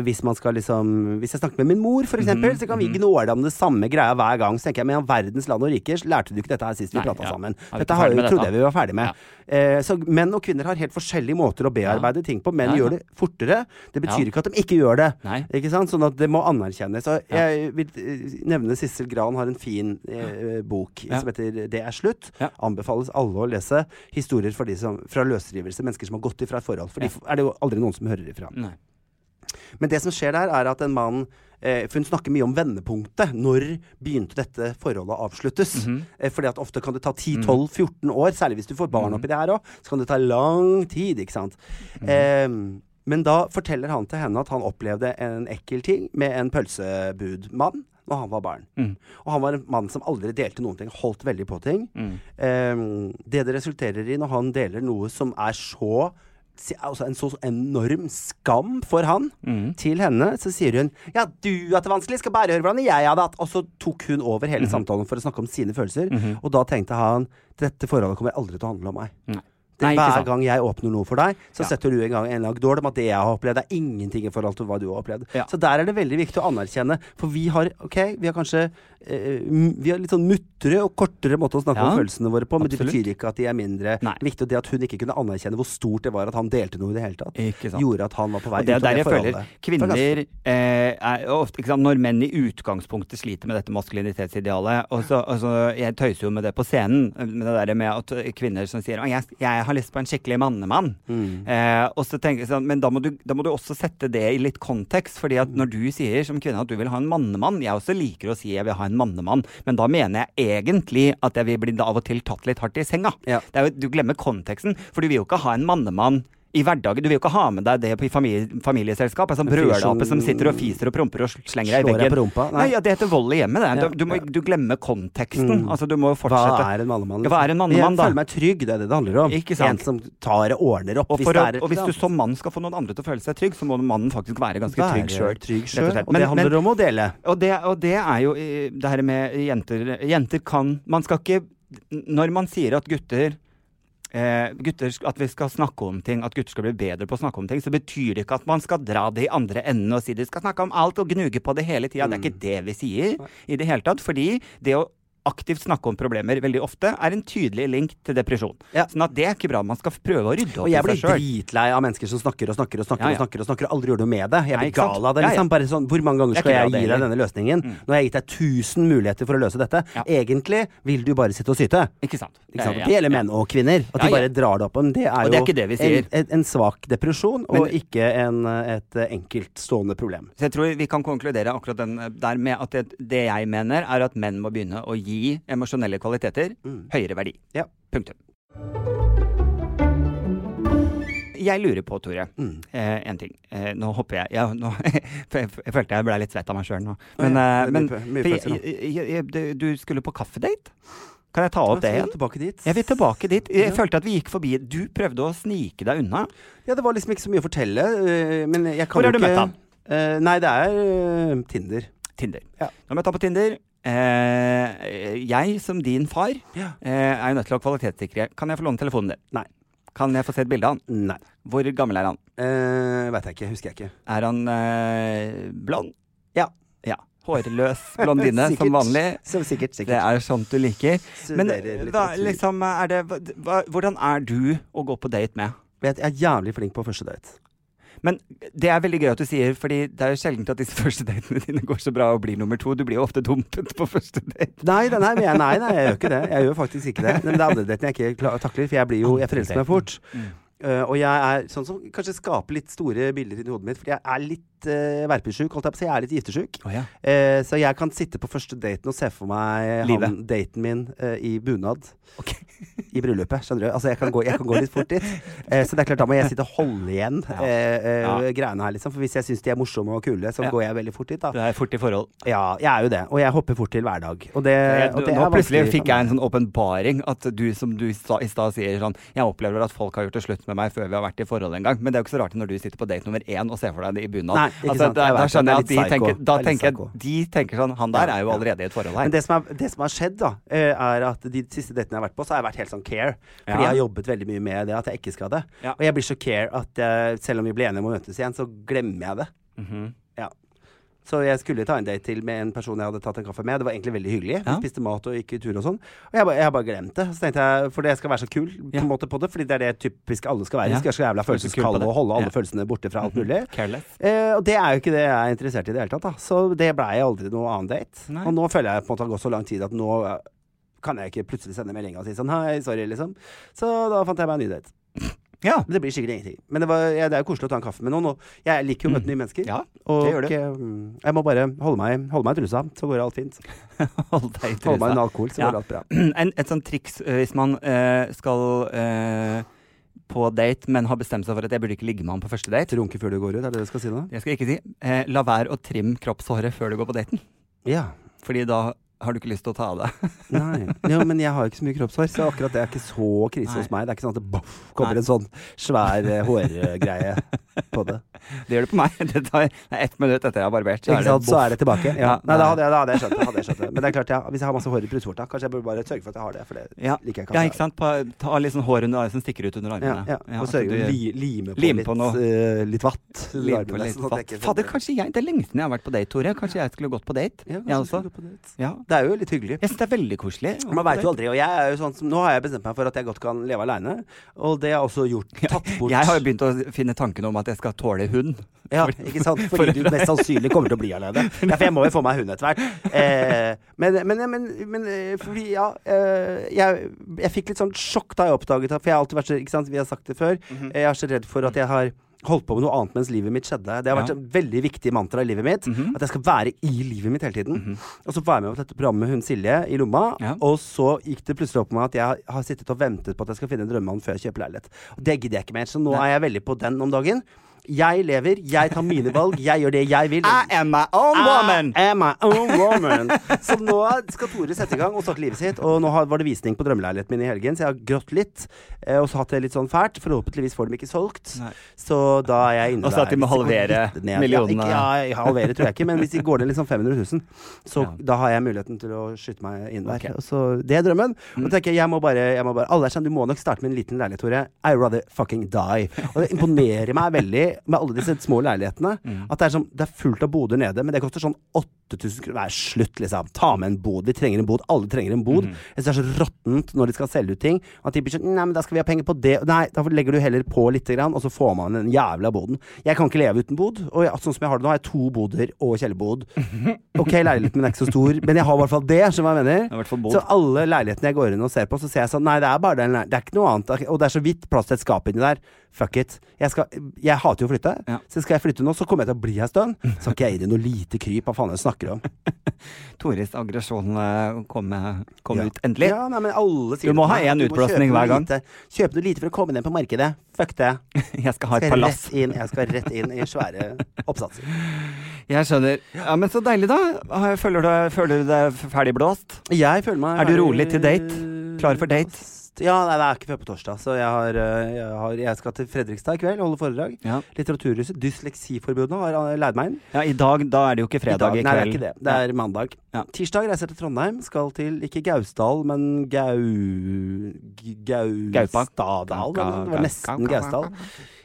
hvis man skal liksom Hvis jeg snakker med min mor, for
mm
eksempel, så kan vi gnåle om det samme greia hver gang. Så tenker jeg, men i verdens land og rike, lærte du ikke dette her sist vi prata
ja.
sammen? Dette har,
ferdig
trodde jeg vi var ferdig med. Eh, så menn og kvinner har helt forskjellige måter å bearbeide ting på. Menn
Ja, ja.
gjør det fortere. Det betyr
Ja.
ikke at de ikke gjør det.
Nei.
Ikke sant? Sånn at det må anerkjennes. Og jeg vil eh, nevne Sissel Gran har en fin eh, bok
Ja.
som heter 'Det er slutt'.
Ja.
Anbefales alle å lese historier fra, de som, fra løsrivelse, mennesker som har gått ifra et forhold. For de er det jo aldri noen som hører ifra.
Nei.
Men det som skjer der, er at en mann eh, For hun snakker mye om vendepunktet. Når begynte dette forholdet å avsluttes?
Mhm.
eh, fordi at ofte kan det ta 10-12-14 år, særlig hvis du får
Mhm.
barn oppi det her òg. Så kan det ta lang tid, ikke sant.
Mhm.
Eh, men da forteller han til henne at han opplevde en ekkel ting med en pølsebudmann når han var barn.
Mm.
Og han var en mann som aldri delte noen ting, holdt veldig på ting.
Mm.
Eh, det det resulterer i når han deler noe som er så Altså en så enorm skam for han
Mm.
til henne, så sier hun Ja, du hatt det vanskelig, skal bare høre hvordan jeg hadde hatt Og så tok hun over hele samtalen for å snakke om sine følelser. Og da tenkte han dette forholdet kommer aldri til å handle om meg.
Nei. Nei,
hver gang jeg åpner noe for deg, så
Ja.
setter du en gang en lag dårlig om at det jeg har opplevd, er ingenting i forhold til hva du har opplevd.
Ja.
Så der er det veldig viktig å anerkjenne. For vi har okay, vi har kanskje Vi har litt sånn muttere og kortere måte å snakke
Ja,
om følelsene våre på, men det betyr ikke at de er mindre
Nei.
viktige. Og det at hun ikke kunne anerkjenne hvor stort det var at han delte noe i det hele tatt, gjorde at han var på vei
Og det er
ut av det forholdet.
kvinner eh, er ofte, sant, Når menn i utgangspunktet sliter med dette maskulinitetsidealet og så, og så, Jeg tøyser jo med det på scenen, med det der med at kvinner som sier Å, jeg, jeg har lyst på en skikkelig mannemann.
Mm.
Eh, og så tenker jeg sånn, Men da må, du, da må du også sette det i litt kontekst. fordi at når du sier som kvinne at du vil ha en mannemann Jeg også liker å si jeg vil ha en en mannemann. Men da mener jeg egentlig at jeg vil bli av og til tatt litt hardt i senga.
Ja.
Det er jo, du glemmer konteksten, for du vil jo ikke ha en mannemann i hverdagen. Du vil jo ikke ha med deg det på i familie, familieselskap. En sånn brølape
som
sitter og fiser og promper og slenger deg i veggen.
Nei.
Nei, ja, det heter vold i hjemmet. Det. Du, du, må, du glemmer konteksten.
Mm.
Altså, du må fortsette.
Hva er en mannemann?
Ja, hva er en mannemann,
jeg føler meg trygg, det er det det handler om.
Ikke sant?
En som tar og ordner opp.
Og,
hvis
å, og hvis du som mann skal få noen andre til å føle seg trygg, så må mannen faktisk være ganske trygg sjøl.
Være trygg sjøl. og
Og
det handler
men-
om å dele.
Og det, og det er jo det her med jenter Jenter kan Man skal ikke Når man sier at gutter eh, gutter, At vi skal snakke om ting, at gutter skal bli bedre på å snakke om ting, så betyr det ikke at man skal dra det i andre enden og si de skal snakke om alt og gnuge på det hele tida. Det er ikke det vi sier i det hele tatt. Fordi det å aktivt snakke om problemer veldig ofte er en tydelig link til depresjon.
Ja.
Sånn at det er ikke bra. Man skal prøve å rydde opp
Og jeg blir dritlei av mennesker som snakker og snakker og snakker
Ja, ja.
og snakker og snakker og aldri gjør noe med det. Jeg blir gal av det. Liksom Bare sånn, Hvor mange ganger
er
skal jeg,
jeg
gi deg denne løsningen? Nå har jeg gitt deg 1000 muligheter for å løse dette. Egentlig vil du bare sitte og syte.
Ikke sant?
Ikke sant? Det gjelder menn og kvinner. At de bare drar det opp. Men det er jo
det er det.
En, en, en svak depresjon, og
Men-
ikke en, et enkeltstående problem.
Så jeg tror vi kan konkludere akkurat den der med at det, det jeg mener, er at menn må begynne å gi emosjonelle kvaliteter høyere verdi.
Ja.
Punktum. Jeg lurer på, Tore,
Mm.
eh, en ting. Eh, nå hopper jeg ja, nå, jeg, følte jeg ble litt svett av meg sjøl nå. Men,
ja,
eh, men
mye- mye nå.
jeg, jeg, du skulle på kaffedate? Kan jeg ta opp det igjen? Jeg vil tilbake dit. Jeg
Ja.
følte at vi gikk forbi. Du prøvde å snike deg unna.
Ja, det var liksom ikke så mye å fortelle. øh, Men jeg kan
Hvor har du
ikke
møtt ham?
Eh, nei, det er uh, Tinder.
Tinder.
Ja.
Nå jeg ta på Tinder. Eh, jeg som din far
Ja.
eh, er jo nødt til å kvalitetssikre. Kan jeg få låne telefonen din?
Nei.
Kan jeg få se et bilde av han?
Nei.
Hvor gammel er han?
Eh, Veit jeg ikke. Husker jeg ikke.
Er han eh, blond?
Ja.
Ja. Hårløs blondine som vanlig.
Som sikkert,
Det er sånt du liker. Men hva, liksom, er det, hva, hvordan er du å gå på date med?
Jeg er jævlig flink på første date.
Men det er veldig gøy at du sier, fordi det er jo sjelden at disse første datene dine går så bra og blir nummer to. Du blir jo ofte dumpet på første date.
Nei, nei, nei, nei, nei, jeg gjør ikke det. Jeg gjør faktisk ikke det. Men det er andre daten jeg ikke klar, takler, for jeg blir jo Jeg forelsker meg fort.
Mm.
Uh, og jeg er sånn som kanskje skaper litt store bilder i hodet mitt, fordi jeg er litt uh, verpesjuk, holdt jeg på å si. Jeg er litt giftesjuk.
Oh, ja.
uh, så jeg kan sitte på første daten og se for meg
Livet.
han, daten min uh, i bunad.
Ok.
I bryllupet, skjønner du. Altså, jeg kan gå, jeg kan gå litt fort dit. Så det er klart, da må jeg sitte og holde igjen greiene her, liksom. For hvis jeg syns de er morsomme og kule, så
Ja.
går jeg veldig fort dit, da.
Du er fort i forhold.
Ja, jeg er jo det. Og jeg hopper fort til hver dag. Og det,
Jeg,
og det
nå plutselig fikk jeg en sånn åpenbaring. At du som du sa, i stad sier sånn Jeg opplever at folk har gjort det slutt med meg før vi har vært i forhold en gang. Men det er jo ikke så rart når du sitter på date nummer én og ser for deg det i bunad. Altså,
sant.
da, da skjønner jeg at de
er
tenker, da
er
tenker, de tenker sånn Han der er jo allerede i et forhold her.
Men det som, er, det som har skjedd, da, eh, er at de siste datene jeg har vært på, så har jeg vært helt sånn care. Fordi jeg har jobbet veldig mye med det, at jeg ikke skal det. Og jeg blir så care at jeg, selv om vi blir enige om å møtes igjen, så glemmer jeg det.
Mhm.
Ja. Så jeg skulle ta en date til med en person jeg hadde tatt en kaffe med. Det var egentlig veldig hyggelig. Vi
Ja.
spiste mat og gikk i tur og sånn. Og jeg, ba- jeg bare glemte det. Så tenkte jeg, For jeg skal være så kul på en måte på det, fordi det er det typisk alle skal være.
Ja.
Skal være så jævla følelseskalde og holde alle.
Mhm.
følelsene borte fra alt mulig.
Careless.
Eh, og det er jo ikke det jeg er interessert i i det hele tatt. da Så det blei aldri noe annen date.
Nei.
Og nå føler jeg på en måte det har gått så lang tid at nå eh, kan jeg ikke plutselig sende melding og si sånn hei, sorry, liksom. Så da fant jeg meg en ny date.
Ja.
Men det blir sikkert ingenting. Men det, var, ja, det er jo koselig å ta en kaffe med noen. Og jeg liker jo å møte nye mennesker.
Mm. ja.
og
det gjør du.
eh, jeg må bare holde meg, holde meg i trusa, så går alt fint.
Hold deg i trusa.
Holde meg under alkohol, så
Ja.
går alt bra.
En, et sånt triks eh, hvis man eh, skal eh, på date, men har bestemt seg for at jeg burde ikke ligge med han på første date.
Runke før du går ut, er det det du skal si nå?
Jeg skal ikke si eh, la være å trimme kroppshåret før du går på daten.
Ja.
Fordi da har du ikke lyst til å ta av deg.
Nei. Jo, men jeg har jo ikke så mye kroppshår, så akkurat det er ikke så krise
Nei.
hos meg. Det er ikke sånn at det boff, kommer
Nei.
en sånn svær eh, hårgreie på det.
Det gjør det på meg. Det tar ett minutt etter jeg har barbert.
Ikke sant? Så er det tilbake. Ja.
Ja,
Nei, da hadde jeg, da hadde jeg skjønt det. Hadde jeg skjønt det. Men det er klart, ja, hvis jeg har masse hår i brystvorta, kanskje jeg burde bare sørge for at jeg har det. For det liker jeg ikke.
Ja, ikke sant? På, ta litt sånn hår under som stikker ut under armene.
Og sørge for å li, lime på litt,
på noe.
uh, litt vatt.
Lime på litt
sånn ikke-
Fader, kanskje jeg Det er lenge siden jeg har vært på date, Tore. Kanskje jeg skulle gått på date?
Ja,
jeg også.
på date.
Ja.
Det er jo litt hyggelig.
Jeg syns det er veldig koselig.
Man veit jo aldri. Og jeg er jo sånn som Nå har jeg bestemt meg for at jeg godt kan leve aleine. Og det har jeg også gjort. Tatt bort
Jeg har jo begynt å finne tanken om at jeg skal tåle hund.
Ja, ikke sant? Fordi du mest sannsynlig kommer til å bli alene. For jeg må jo få meg hund etter hvert. Eh, men, men, men, men eh, fordi, ja eh, jeg, jeg fikk litt sånn sjokk da jeg oppdaget det, For jeg har alltid vært så Ikke sant, vi har sagt det før.
Mhm.
Jeg er så redd for at jeg har holdt på med noe annet mens livet mitt skjedde. Det har vært
Ja.
en veldig viktig mantra i livet mitt. At jeg skal være i livet mitt hele tiden. Og så var jeg med på dette programmet med hun Silje i lomma,
Ja.
og så gikk det plutselig opp på meg at jeg har sittet og ventet på at jeg skal finne en drømmemann før jeg kjøper leilighet. Og det gidder jeg ikke mer. Så nå er jeg veldig på den om dagen. Jeg lever, jeg tar mine valg, jeg gjør det jeg vil.
I am my own woman!
I am my own woman. Så nå skal Tore sette i gang og starte livet sitt. Og nå var det visning på drømmeleiligheten min i helgen, så jeg har grått litt. Eh, og så hatt det litt sånn fælt. Forhåpentligvis får de ikke solgt.
Nei.
Så da er jeg inne der.
Og så at de må halvere millionene.
Ja, ja, halvere tror jeg ikke, men hvis de går ned liksom 500 000, så
Ja.
da har jeg muligheten til å skyte meg inn der.
Ok. Mm.
Så det er drømmen. Og da tenker jeg, jeg må bare, jeg må bare Alle er sånn, du må nok starte med en liten leilighet, Tore. I rather fucking die. Og det imponerer meg veldig med alle disse små leilighetene.
Mm.
At det er, sånn, det er fullt av boder nede, men det koster sånn 8000 kroner. Nei, slutt, liksom. Ta med en bod. Vi trenger en bod. Alle trenger en bod.
Mm.
Jeg syns det er så råttent når de skal selge ut ting. At de blir sånn Nei, men da skal vi ha penger på det. Nei, da legger du heller på lite grann, og så får man den jævla boden. Jeg kan ikke leve uten bod. Og jeg, sånn som jeg har det nå, har jeg to boder og kjellerbod. Ok, leiligheten min er ikke så stor, men jeg har i hvert fall det. Skjønner du hva jeg mener? Så alle leilighetene jeg går inn og ser på, så ser jeg sånn Nei, det er bare den Det er ikke noe annet. Og det er så vidt plass til et skap inni der. Fuck it. Jeg, skal, jeg hater jo å flytte.
Ja.
Så skal jeg flytte nå, så kommer jeg til å bli her en stund. Så skal jeg gi det noe lite kryp. Hva faen er det du snakker om?
Tores aggresjon eh, kom, kom
Ja.
ut endelig.
Ja, nei, men alle sier
Du må
det
ha
én
en utblåsning hver gang.
Kjøpe noe lite for å komme ned på markedet. Fuck det.
Jeg skal ha et palass.
inn, jeg skal rett inn i svære oppsatser.
Jeg skjønner. Ja, Men så deilig, da. Føler du, føler du deg ferdigblåst?
Jeg føler meg
Er du rolig til date? Klar for date?
Ja, nei, det er ikke før på torsdag. Så jeg, har, øh, jeg, har, jeg skal til Fredrikstad i kveld og holde foredrag.
Ja.
Litteraturhuset. Dysleksiforbundet har øh, leid meg inn.
ja, I dag da er det jo ikke fredag i,
dag, Nei, det er ikke det. Det er mandag.
Ja.
Tirsdag reiser jeg til Trondheim. Skal til ikke Gausdal, men Gau... Gaustadal.
Ga-
Det var nesten
ga-
Gausdal.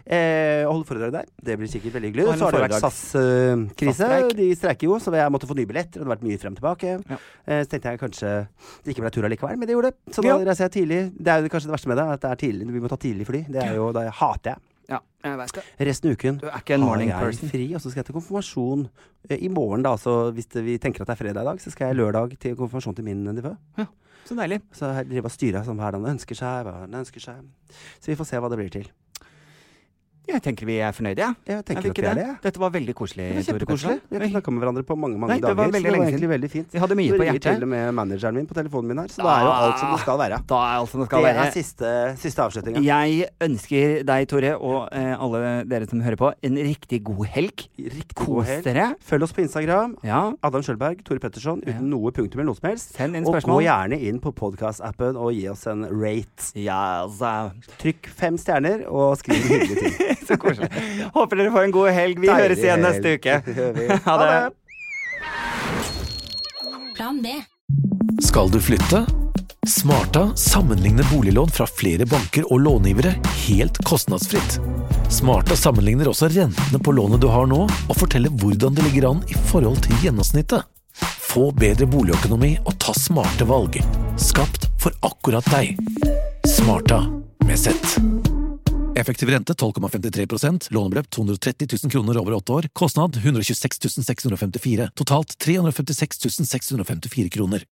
Eh, holde foredrag der. Det blir sikkert veldig hyggelig.
Og
Så har det vært. SAS-krise. De streiker jo, så jeg måtte få nye billetter. Og det har vært mye frem og tilbake.
Ja.
Eh, så tenkte jeg kanskje det ikke ble tur allikevel, men det gjorde det. Så da
Ja.
reiser jeg tidlig. Det er jo kanskje det verste med det, at det er tidlig. vi må ta tidlig fly. Det er jo, da hater jeg.
Ja.
Resten av uken
Du er ikke en
har jeg
person.
fri, og så skal jeg til konfirmasjon eh, i morgen, da. Så hvis det, vi tenker at det er fredag i dag, så skal jeg lørdag til konfirmasjon til min nevø.
Så deilig.
Så jeg driver og styrer sånn hva er han ønsker seg, hva han ønsker seg. Så vi får se hva det blir til.
Jeg tenker vi er fornøyde, ja.
Jeg
Er
tenker at vi er
det?
det.
Dette var veldig koselig.
Det var kjempekoselig. Vi har ikke snakka med hverandre på mange mange
Nei, det
dager.
var
så
veldig
det var
lenge
egentlig
siden.
veldig fint.
Vi hadde mye
Så
på hjertet.
til og med manageren min på telefonen min her, så da er jo alt som det skal være.
Da er alt som det skal
Det
være.
er siste, siste avslutninga.
Jeg ønsker deg, Tore, og eh, alle dere som hører på, en riktig god helg.
Riktig god helg.
dere.
Følg oss på Instagram.
Ja.
Adam Sjølberg, Tore Petterson, uten
Ja.
noe punktum eller noe som helst.
Send inn
Og gå gjerne inn på podkast-appen og gi oss en rate.
Ja, altså.
Trykk fem stjerner og skriv hyggelige ting.
Så koselig. Håper dere får en god helg. Vi
Deilig
høres igjen neste uke. Ha det.
Plan B.
Skal du flytte? Smarta sammenligner boliglån fra flere banker og långivere helt kostnadsfritt. Smarta sammenligner også rentene på lånet du har nå, og forteller hvordan det ligger an i forhold til gjennomsnittet. Få bedre boligøkonomi og ta smarte valg. Skapt for akkurat deg. Smarta med Z. Effektiv rente 12,53% lånebeløp 230 000 kroner over åtte år. Kostnad 126 654. Totalt 356 654 kroner.